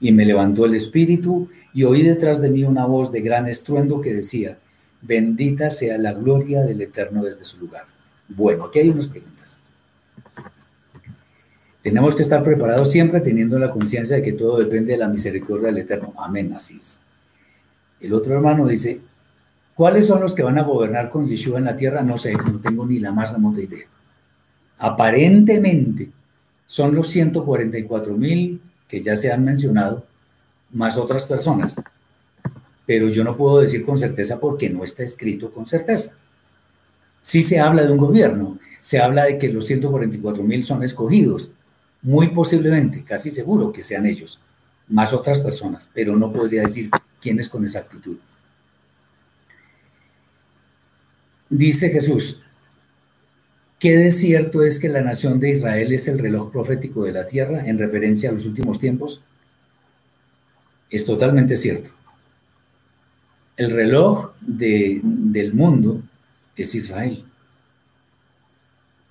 Y me levantó el espíritu, y oí detrás de mí una voz de gran estruendo que decía, bendita sea la gloria del Eterno desde su lugar bueno, aquí hay unas preguntas. Tenemos que estar preparados siempre teniendo la conciencia de que todo depende de la misericordia del Eterno. Amén, así es. El otro hermano dice, ¿cuáles son los que van a gobernar con Yeshua en la tierra? No sé, no tengo ni la más remota idea. Aparentemente son los 144 mil que ya se han mencionado, más otras personas. Pero yo no puedo decir con certeza porque no está escrito con certeza. Sí se habla de un gobierno, se habla de que los 144 mil son escogidos, muy posiblemente, casi seguro que sean ellos, más otras personas, pero no podría decir quiénes con exactitud. Dice Jesús, ¿qué de cierto es que la nación de Israel es el reloj profético de la tierra en referencia a los últimos tiempos? Es totalmente cierto. El reloj del mundo es Israel.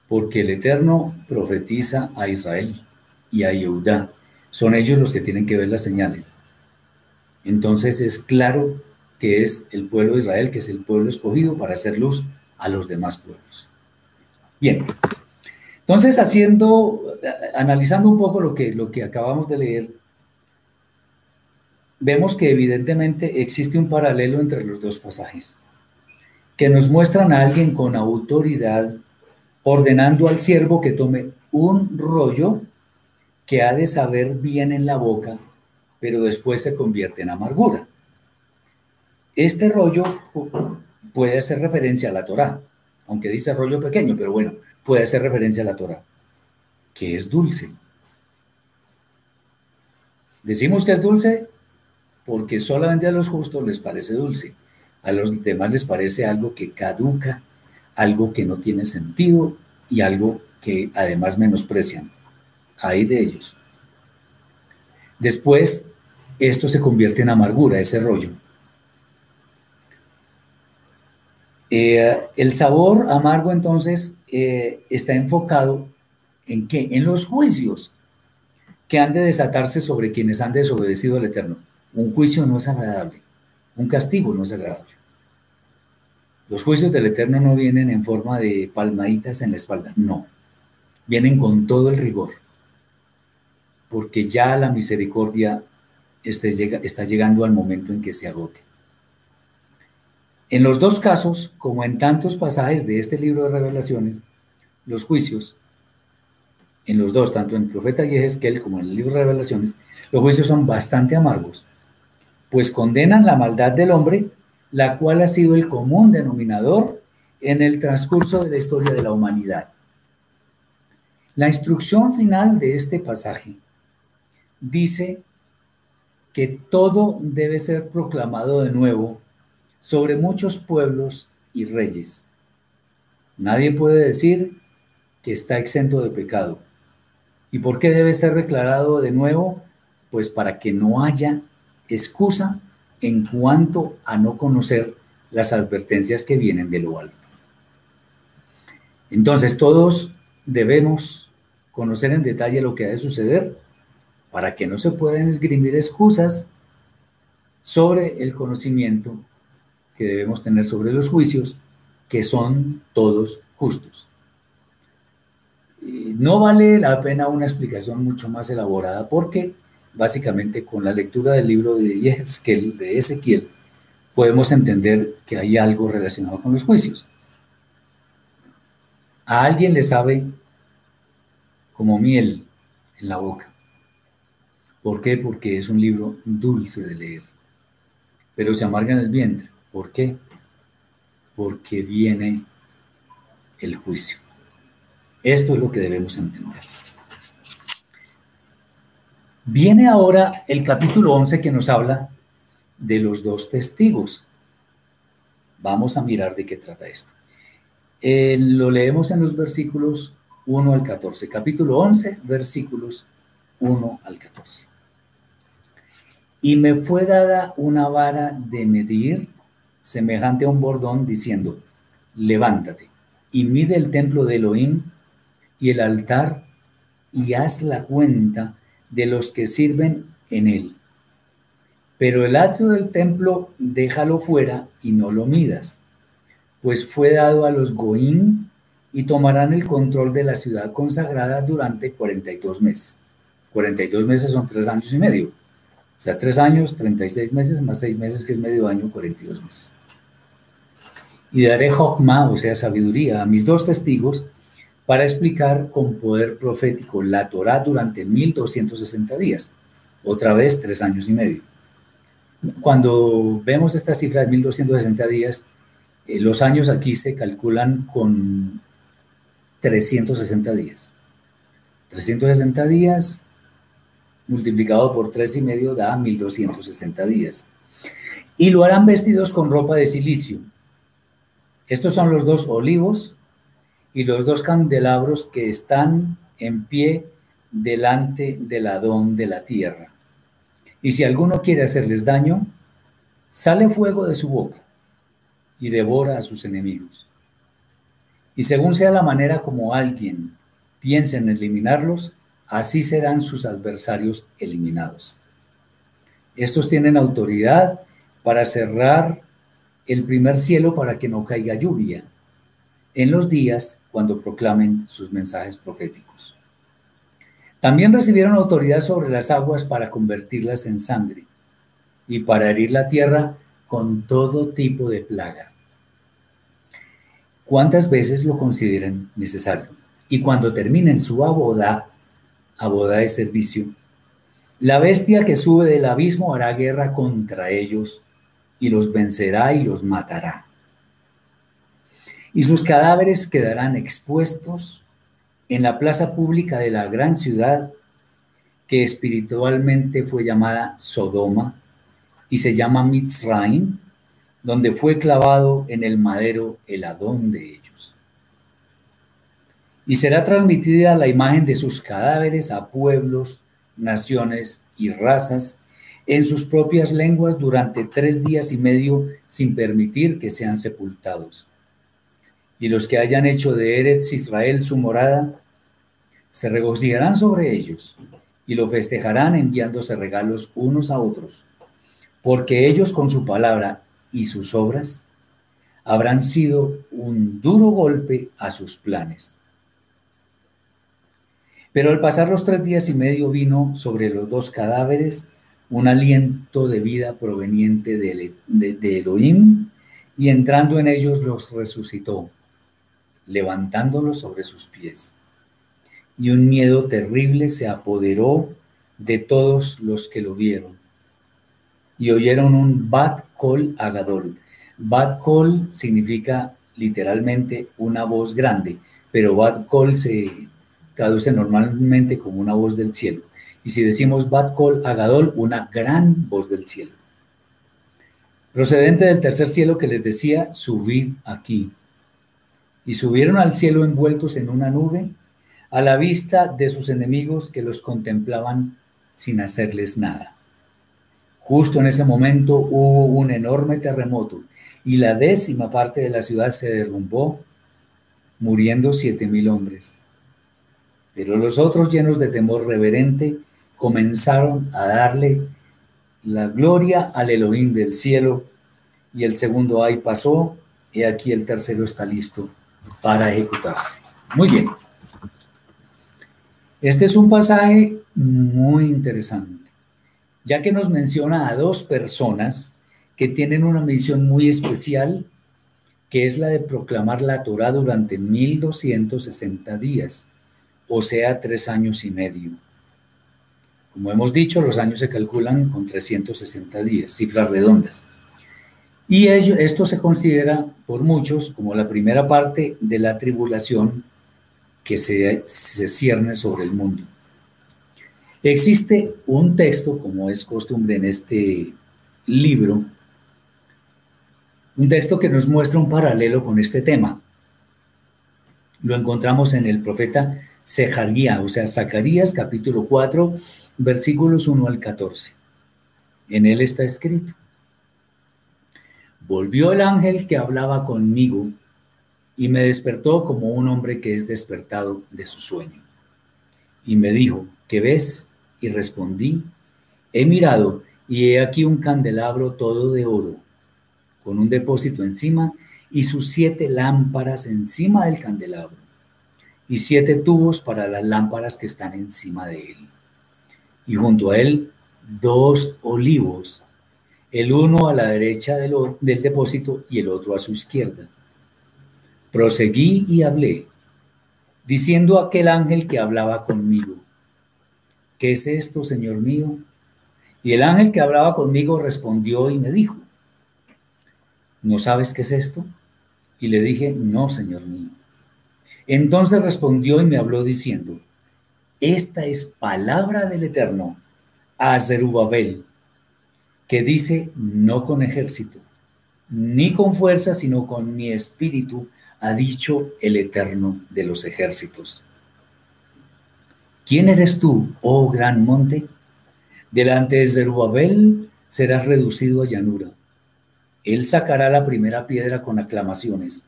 Porque el Eterno profetiza a Israel y a Yehudá son ellos los que tienen que ver las señales. Entonces es claro que es el pueblo de Israel, que es el pueblo escogido para hacer luz a los demás pueblos. Bien, entonces haciendo, analizando un poco lo que, lo que acabamos de leer, vemos que evidentemente existe un paralelo entre los dos pasajes, que nos muestran a alguien con autoridad ordenando al siervo que tome un rollo que ha de saber bien en la boca, pero después se convierte en amargura. Este rollo puede hacer referencia a la Torá, aunque dice rollo pequeño, pero bueno, puede hacer referencia a la Torá, que es dulce. Decimos que es dulce porque solamente a los justos les parece dulce, a los demás les parece algo que caduca, algo que no tiene sentido y algo que además menosprecian. Hay de ellos. Después, esto se convierte en amargura, ese rollo. Eh, el sabor amargo entonces eh, está enfocado en qué? En los juicios que han de desatarse sobre quienes han desobedecido al Eterno. Un juicio no es agradable, un castigo no es agradable. Los juicios del Eterno no vienen en forma de palmaditas en la espalda, no. Vienen con todo el rigor, porque ya la misericordia este está llegando al momento en que se agote. En los dos casos, como en tantos pasajes de este libro de revelaciones, los juicios, en los dos, tanto en el profeta Yehezkel como en el libro de revelaciones, los juicios son bastante amargos, pues condenan la maldad del hombre, la cual ha sido el común denominador en el transcurso de la historia de la humanidad. La instrucción final de este pasaje dice que todo debe ser proclamado de nuevo sobre muchos pueblos y reyes. Nadie puede decir que está exento de pecado. ¿Y por qué debe ser declarado de nuevo? Pues para que no haya excusa en cuanto a no conocer las advertencias que vienen de lo alto. Entonces todos debemos conocer en detalle lo que ha de suceder para que no se puedan esgrimir excusas sobre el conocimiento que debemos tener sobre los juicios, que son todos justos. No vale la pena una explicación mucho más elaborada porque básicamente con la lectura del libro de Ezequiel, de Ezequiel podemos entender que hay algo relacionado con los juicios. A alguien le sabe como miel en la boca. ¿Por qué? Porque es un libro dulce de leer, pero se amarga en el vientre. ¿Por qué? Porque viene el juicio. Esto es lo que debemos entender. Viene ahora el capítulo 11 que nos habla de los dos testigos. Vamos a mirar de qué trata esto. Eh, lo leemos en los versículos 1 al 14. Capítulo 11, versículos 1 al 14. Y me fue dada una vara de medir semejante a un bordón, diciendo, levántate y mide el templo de Elohim y el altar y haz la cuenta de los que sirven en él. Pero el atrio del templo déjalo fuera y no lo midas, pues fue dado a los Goín y tomarán el control de la ciudad consagrada durante 42 meses. 42 meses son tres años y medio. O sea, tres años, 36 meses, más seis meses, que es medio año, 42 meses. Y daré Jochma, o sea, sabiduría, a mis dos testigos para explicar con poder profético la Torah durante 1260 días. Otra vez, tres años y medio. Cuando vemos esta cifra de 1260 días, eh, los años aquí se calculan con 360 días. 360 días multiplicado por tres y medio da 1260 días. Y lo harán vestidos con ropa de silicio. Estos son los dos olivos y los dos candelabros que están en pie delante del Adón de la tierra. Y si alguno quiere hacerles daño, sale fuego de su boca y devora a sus enemigos. Y según sea la manera como alguien piense en eliminarlos, así serán sus adversarios eliminados. Estos tienen autoridad para cerrar el primer cielo para que no caiga lluvia en los días cuando proclamen sus mensajes proféticos. También recibieron autoridad sobre las aguas para convertirlas en sangre y para herir la tierra con todo tipo de plaga. ¿Cuántas veces lo consideren necesario? Y cuando terminen su aboda, aboda de servicio, la bestia que sube del abismo hará guerra contra ellos y los vencerá y los matará. Y sus cadáveres quedarán expuestos en la plaza pública de la gran ciudad que espiritualmente fue llamada Sodoma y se llama Mitzrayim, donde fue clavado en el madero el Adón de ellos. Y será transmitida la imagen de sus cadáveres a pueblos, naciones y razas en sus propias lenguas durante tres días y medio sin permitir que sean sepultados. Y los que hayan hecho de Eretz Israel su morada, se regocijarán sobre ellos y lo festejarán enviándose regalos unos a otros, porque ellos con su palabra y sus obras habrán sido un duro golpe a sus planes. Pero al pasar los tres días y medio vino sobre los dos cadáveres un aliento de vida proveniente de, de, Elohim y entrando en ellos los resucitó, levantándolos sobre sus pies. Y un miedo terrible se apoderó de todos los que lo vieron. Y oyeron un Bat Kol Agadol. Bat Kol significa literalmente una voz grande, pero Bat Kol se traduce normalmente como una voz del cielo. Y si decimos Bat Kol Agadol, una gran voz del cielo. Procedente del tercer cielo que les decía, subid aquí. Y subieron al cielo envueltos en una nube, a la vista de sus enemigos que los contemplaban sin hacerles nada. Justo en ese momento hubo un enorme terremoto y la décima parte de la ciudad se derrumbó, muriendo siete mil hombres. Pero los otros, llenos de temor reverente, comenzaron a darle la gloria al Elohim del cielo. Y el segundo ay pasó, y aquí el tercero está listo para ejecutarse. Muy bien. Este es un pasaje muy interesante, ya que nos menciona a dos personas que tienen una misión muy especial, que es la de proclamar la Torah durante 1260 días o sea, tres años y medio. Como hemos dicho, los años se calculan con 360 días, cifras redondas. Y esto se considera por muchos como la primera parte de la tribulación que se, se cierne sobre el mundo. Existe un texto, como es costumbre en este libro, un texto que nos muestra un paralelo con este tema. Lo encontramos en el profeta Sejaría, o sea, Zacarías capítulo 4, versículos 1 al 14. En él está escrito. Volvió el ángel que hablaba conmigo y me despertó como un hombre que es despertado de su sueño. Y me dijo, ¿qué ves? Y respondí, he mirado y he aquí un candelabro todo de oro, con un depósito encima y sus siete lámparas encima del candelabro y siete tubos para las lámparas que están encima de él. Y junto a él dos olivos, el uno a la derecha del, depósito y el otro a su izquierda. Proseguí y hablé, diciendo a aquel ángel que hablaba conmigo, ¿qué es esto, Señor mío? Y el ángel que hablaba conmigo respondió y me dijo, ¿no sabes qué es esto? Y le dije, no, Señor mío. Entonces respondió y me habló diciendo, esta es palabra del Eterno a que dice, no con ejército, ni con fuerza, sino con mi espíritu, ha dicho el Eterno de los ejércitos. ¿Quién eres tú, oh gran monte? Delante de Zerubabel serás reducido a llanura. Él sacará la primera piedra con aclamaciones.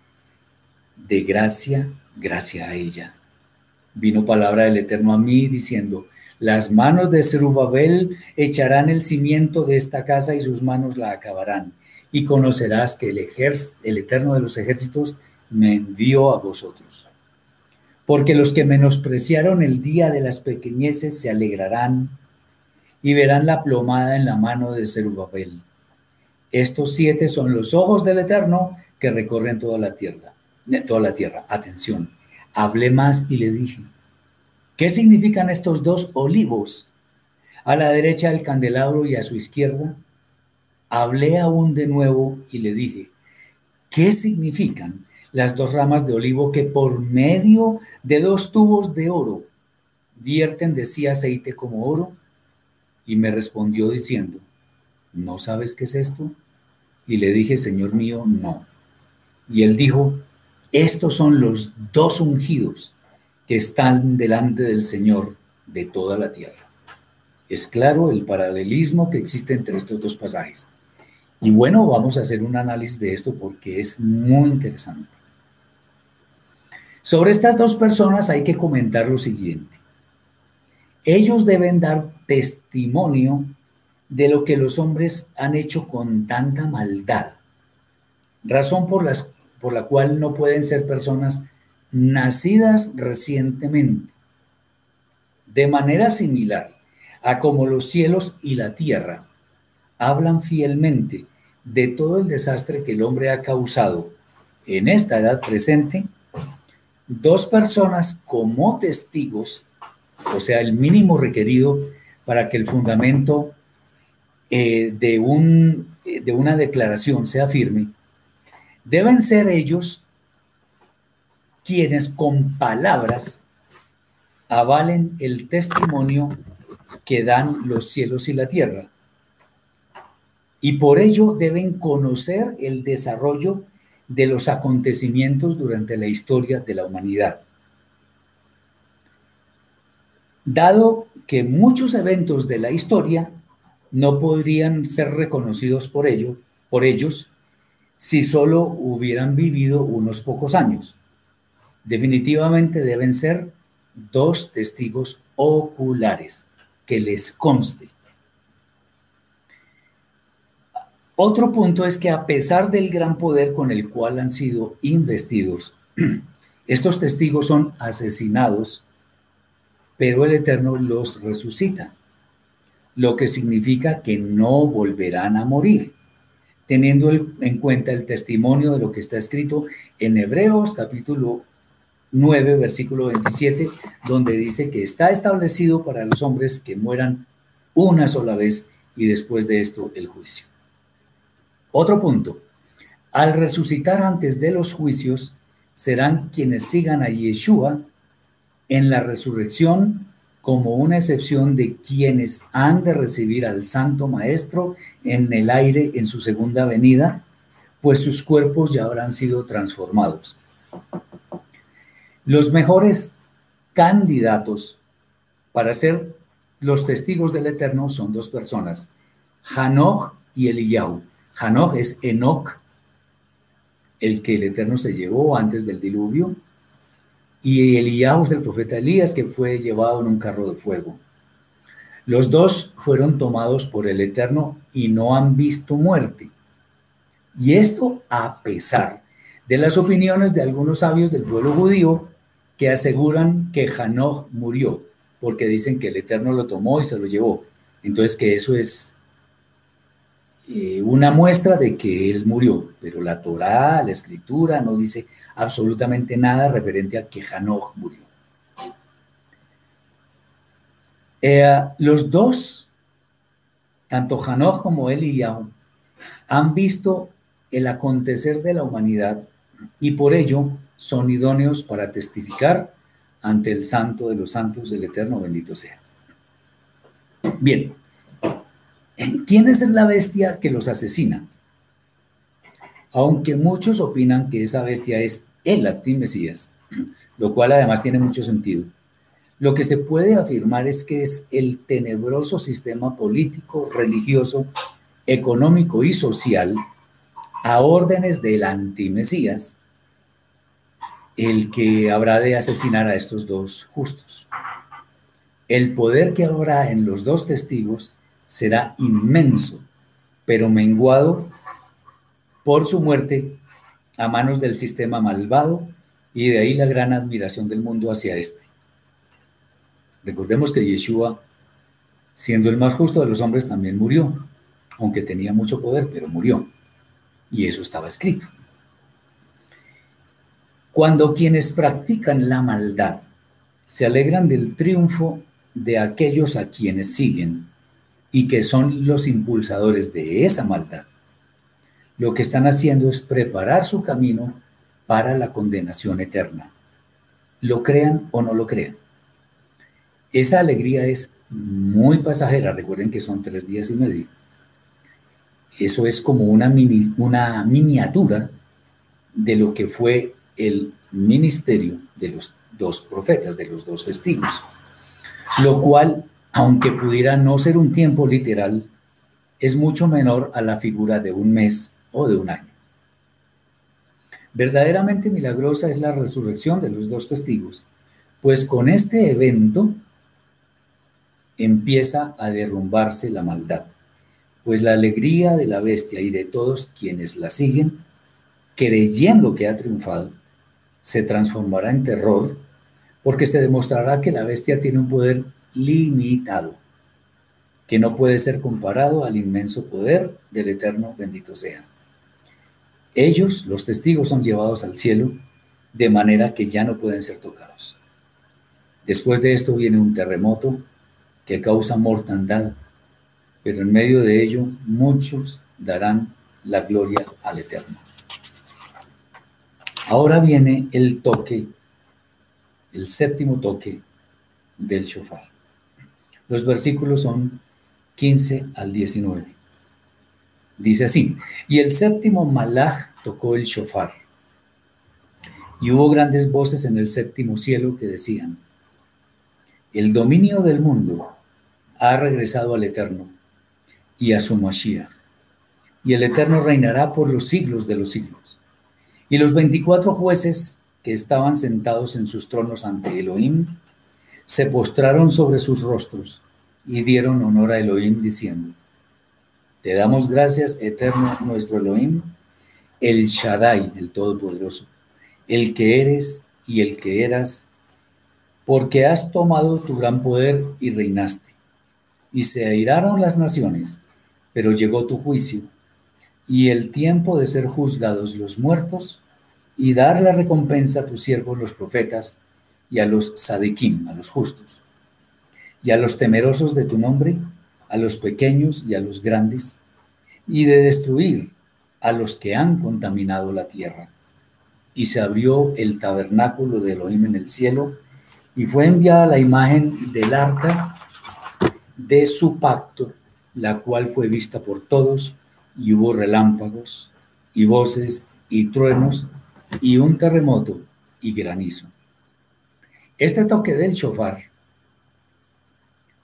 De gracia gracias a ella. vino palabra del Eterno a mí diciendo, las manos de Zerubabel echarán el cimiento de esta casa y sus manos la acabarán. Y conocerás que el, el Eterno de los ejércitos me envió a vosotros. Porque los que menospreciaron el día de las pequeñeces se alegrarán y verán la plomada en la mano de Zerubabel. Estos siete son los ojos del Eterno que recorren toda la tierra. Toda la tierra. Atención. Hablé más y le dije, ¿qué significan estos dos olivos? A la derecha del candelabro y a su izquierda. Hablé aún de nuevo y le dije, ¿qué significan las dos ramas de olivo que por medio de dos tubos de oro vierten de sí aceite como oro? Y me respondió diciendo, ¿no sabes qué es esto? Y le dije, Señor mío, no. Y él dijo, estos son los dos ungidos que están delante del Señor de toda la tierra. Es claro el paralelismo que existe entre estos dos pasajes. Y bueno, vamos a hacer un análisis de esto porque es muy interesante. Sobre estas dos personas hay que comentar lo siguiente. Ellos deben dar testimonio de lo que los hombres han hecho con tanta maldad, razón por, las, por la cual no pueden ser personas nacidas recientemente. De manera similar a como los cielos y la tierra hablan fielmente de todo el desastre que el hombre ha causado en esta edad presente, dos personas como testigos, o sea, el mínimo requerido para que el fundamento eh, de, un, de una declaración sea firme, deben ser ellos quienes con palabras avalen el testimonio que dan los cielos y la tierra. Y por ello deben conocer el desarrollo de los acontecimientos durante la historia de la humanidad. Dado que muchos eventos de la historia no podrían ser reconocidos por ello, por ellos, si solo hubieran vivido unos pocos años. Definitivamente deben ser dos testigos oculares, que les conste. Otro punto es que a pesar del gran poder con el cual han sido investidos, *clears throat* estos testigos son asesinados, pero el Eterno los resucita lo que significa que no volverán a morir, teniendo en cuenta el testimonio de lo que está escrito en Hebreos capítulo 9, versículo 27, donde dice que está establecido para los hombres que mueran una sola vez y después de esto el juicio. Otro punto, al resucitar antes de los juicios, serán quienes sigan a Yeshua en la resurrección como una excepción de quienes han de recibir al Santo Maestro en el aire en su segunda venida, pues sus cuerpos ya habrán sido transformados. Los mejores candidatos para ser los testigos del Eterno son dos personas, Hanoch y Eliyahu. Hanoch es Enoch, el que el Eterno se llevó antes del diluvio, y Elías del profeta Elías, que fue llevado en un carro de fuego. Los dos fueron tomados por el Eterno y no han visto muerte. Y esto a pesar de las opiniones de algunos sabios del pueblo judío que aseguran que Hanoch murió, porque dicen que el Eterno lo tomó y se lo llevó. Entonces que eso es eh, una muestra de que él murió, pero la Torá, la escritura, no dice absolutamente nada referente a que Hanoch murió. Eh, los dos, tanto Hanoch como él y Yahoo, han visto el acontecer de la humanidad y por ello son idóneos para testificar ante el santo de los santos, el eterno bendito sea. Bien, ¿Quién es la bestia que los asesina? Aunque muchos opinan que esa bestia es el Mesías, lo cual además tiene mucho sentido. Lo que se puede afirmar es que es el tenebroso sistema político, religioso, económico y social a órdenes del antimesías, el que habrá de asesinar a estos dos justos. El poder que habrá en los dos testigos será inmenso, pero menguado por su muerte a manos del sistema malvado y de ahí la gran admiración del mundo hacia este. Recordemos que Yeshua, siendo el más justo de los hombres, también murió, aunque tenía mucho poder, pero murió. Y eso estaba escrito. Cuando quienes practican la maldad se alegran del triunfo de aquellos a quienes siguen y que son los impulsadores de esa maldad, lo que están haciendo es preparar su camino para la condenación eterna. Lo crean o no lo crean. Esa alegría es muy pasajera, recuerden que son tres días y medio. Eso es como una, una miniatura de lo que fue el ministerio de los dos profetas, de los dos testigos. Lo cual, aunque pudiera no ser un tiempo literal, es mucho menor a la figura de un mes o de un año. Verdaderamente milagrosa es la resurrección de los dos testigos, pues con este evento empieza a derrumbarse la maldad, pues la alegría de la bestia y de todos quienes la siguen, creyendo que ha triunfado, se transformará en terror, porque se demostrará que la bestia tiene un poder limitado, que no puede ser comparado al inmenso poder del Eterno bendito sea. Ellos, los testigos, son llevados al cielo de manera que ya no pueden ser tocados. Después de esto viene un terremoto que causa mortandad, pero en medio de ello muchos darán la gloria al Eterno. Ahora viene el toque, el séptimo toque del shofar. Los versículos son 15 al 19. Dice así, y el séptimo malaj tocó el shofar, y hubo grandes voces en el séptimo cielo que decían, el dominio del mundo ha regresado al Eterno y a su Mashiach, y el Eterno reinará por los siglos de los siglos. Y los veinticuatro jueces que estaban sentados en sus tronos ante Elohim se postraron sobre sus rostros y dieron honor a Elohim diciendo, Te damos gracias, eterno nuestro Elohim, el Shaddai, el Todopoderoso, el que eres y el que eras, porque has tomado tu gran poder y reinaste. Y se airaron las naciones, pero llegó tu juicio, y el tiempo de ser juzgados los muertos, y dar la recompensa a tus siervos los profetas, y a los sadiquim, a los justos, y a los temerosos de tu nombre, a los pequeños y a los grandes, y de destruir a los que han contaminado la tierra. Y se abrió el tabernáculo de Elohim en el cielo, y fue enviada la imagen del arca de su pacto, la cual fue vista por todos, y hubo relámpagos, y voces, y truenos, y un terremoto, y granizo. Este toque del shofar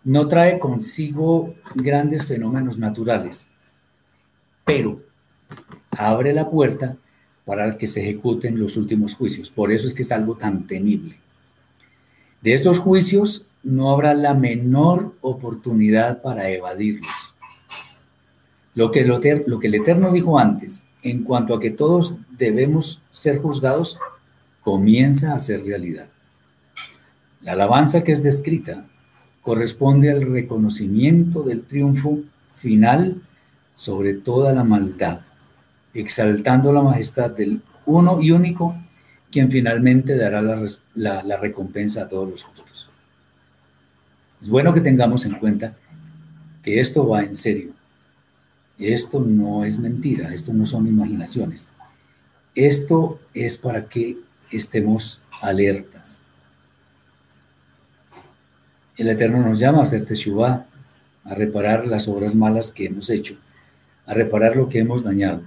no trae consigo grandes fenómenos naturales, pero abre la puerta para que se ejecuten los últimos juicios. Por eso es que es algo tan temible. De estos juicios no habrá la menor oportunidad para evadirlos. Lo que, el Eterno dijo antes, en cuanto a que todos debemos ser juzgados, comienza a ser realidad. La alabanza que es descrita corresponde al reconocimiento del triunfo final sobre toda la maldad, exaltando la majestad del uno y único, quien finalmente dará la, la recompensa a todos los justos. Es bueno que tengamos en cuenta que esto va en serio. Esto no es mentira, esto no son imaginaciones. Esto es para que estemos alertas. El Eterno nos llama a hacer teshuvah, a reparar las obras malas que hemos hecho, a reparar lo que hemos dañado.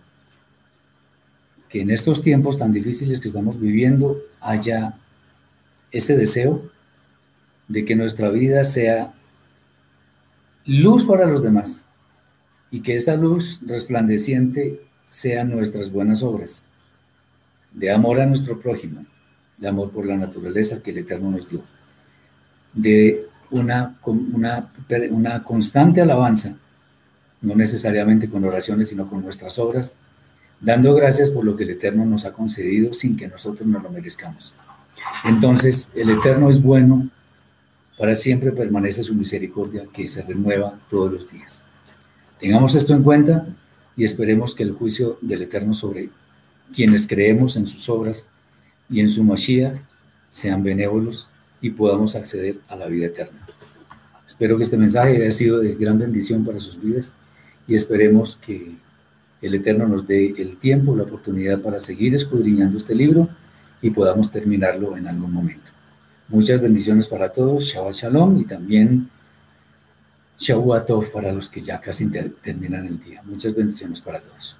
Que en estos tiempos tan difíciles que estamos viviendo haya ese deseo de que nuestra vida sea luz para los demás y que esa luz resplandeciente sean nuestras buenas obras, de amor a nuestro prójimo, de amor por la naturaleza que el Eterno nos dio, de una, una constante alabanza, no necesariamente con oraciones, sino con nuestras obras, dando gracias por lo que el Eterno nos ha concedido sin que nosotros nos lo merezcamos. Entonces, el Eterno es bueno, para siempre permanece su misericordia que se renueva todos los días. Tengamos esto en cuenta y esperemos que el juicio del Eterno sobre quienes creemos en sus obras y en su Mashiach sean benévolos y podamos acceder a la vida eterna. Espero que este mensaje haya sido de gran bendición para sus vidas y esperemos que el Eterno nos dé el tiempo, la oportunidad para seguir escudriñando este libro y podamos terminarlo en algún momento. Muchas bendiciones para todos, Shabbat Shalom y también Shavuot para los que ya casi terminan el día. Muchas bendiciones para todos.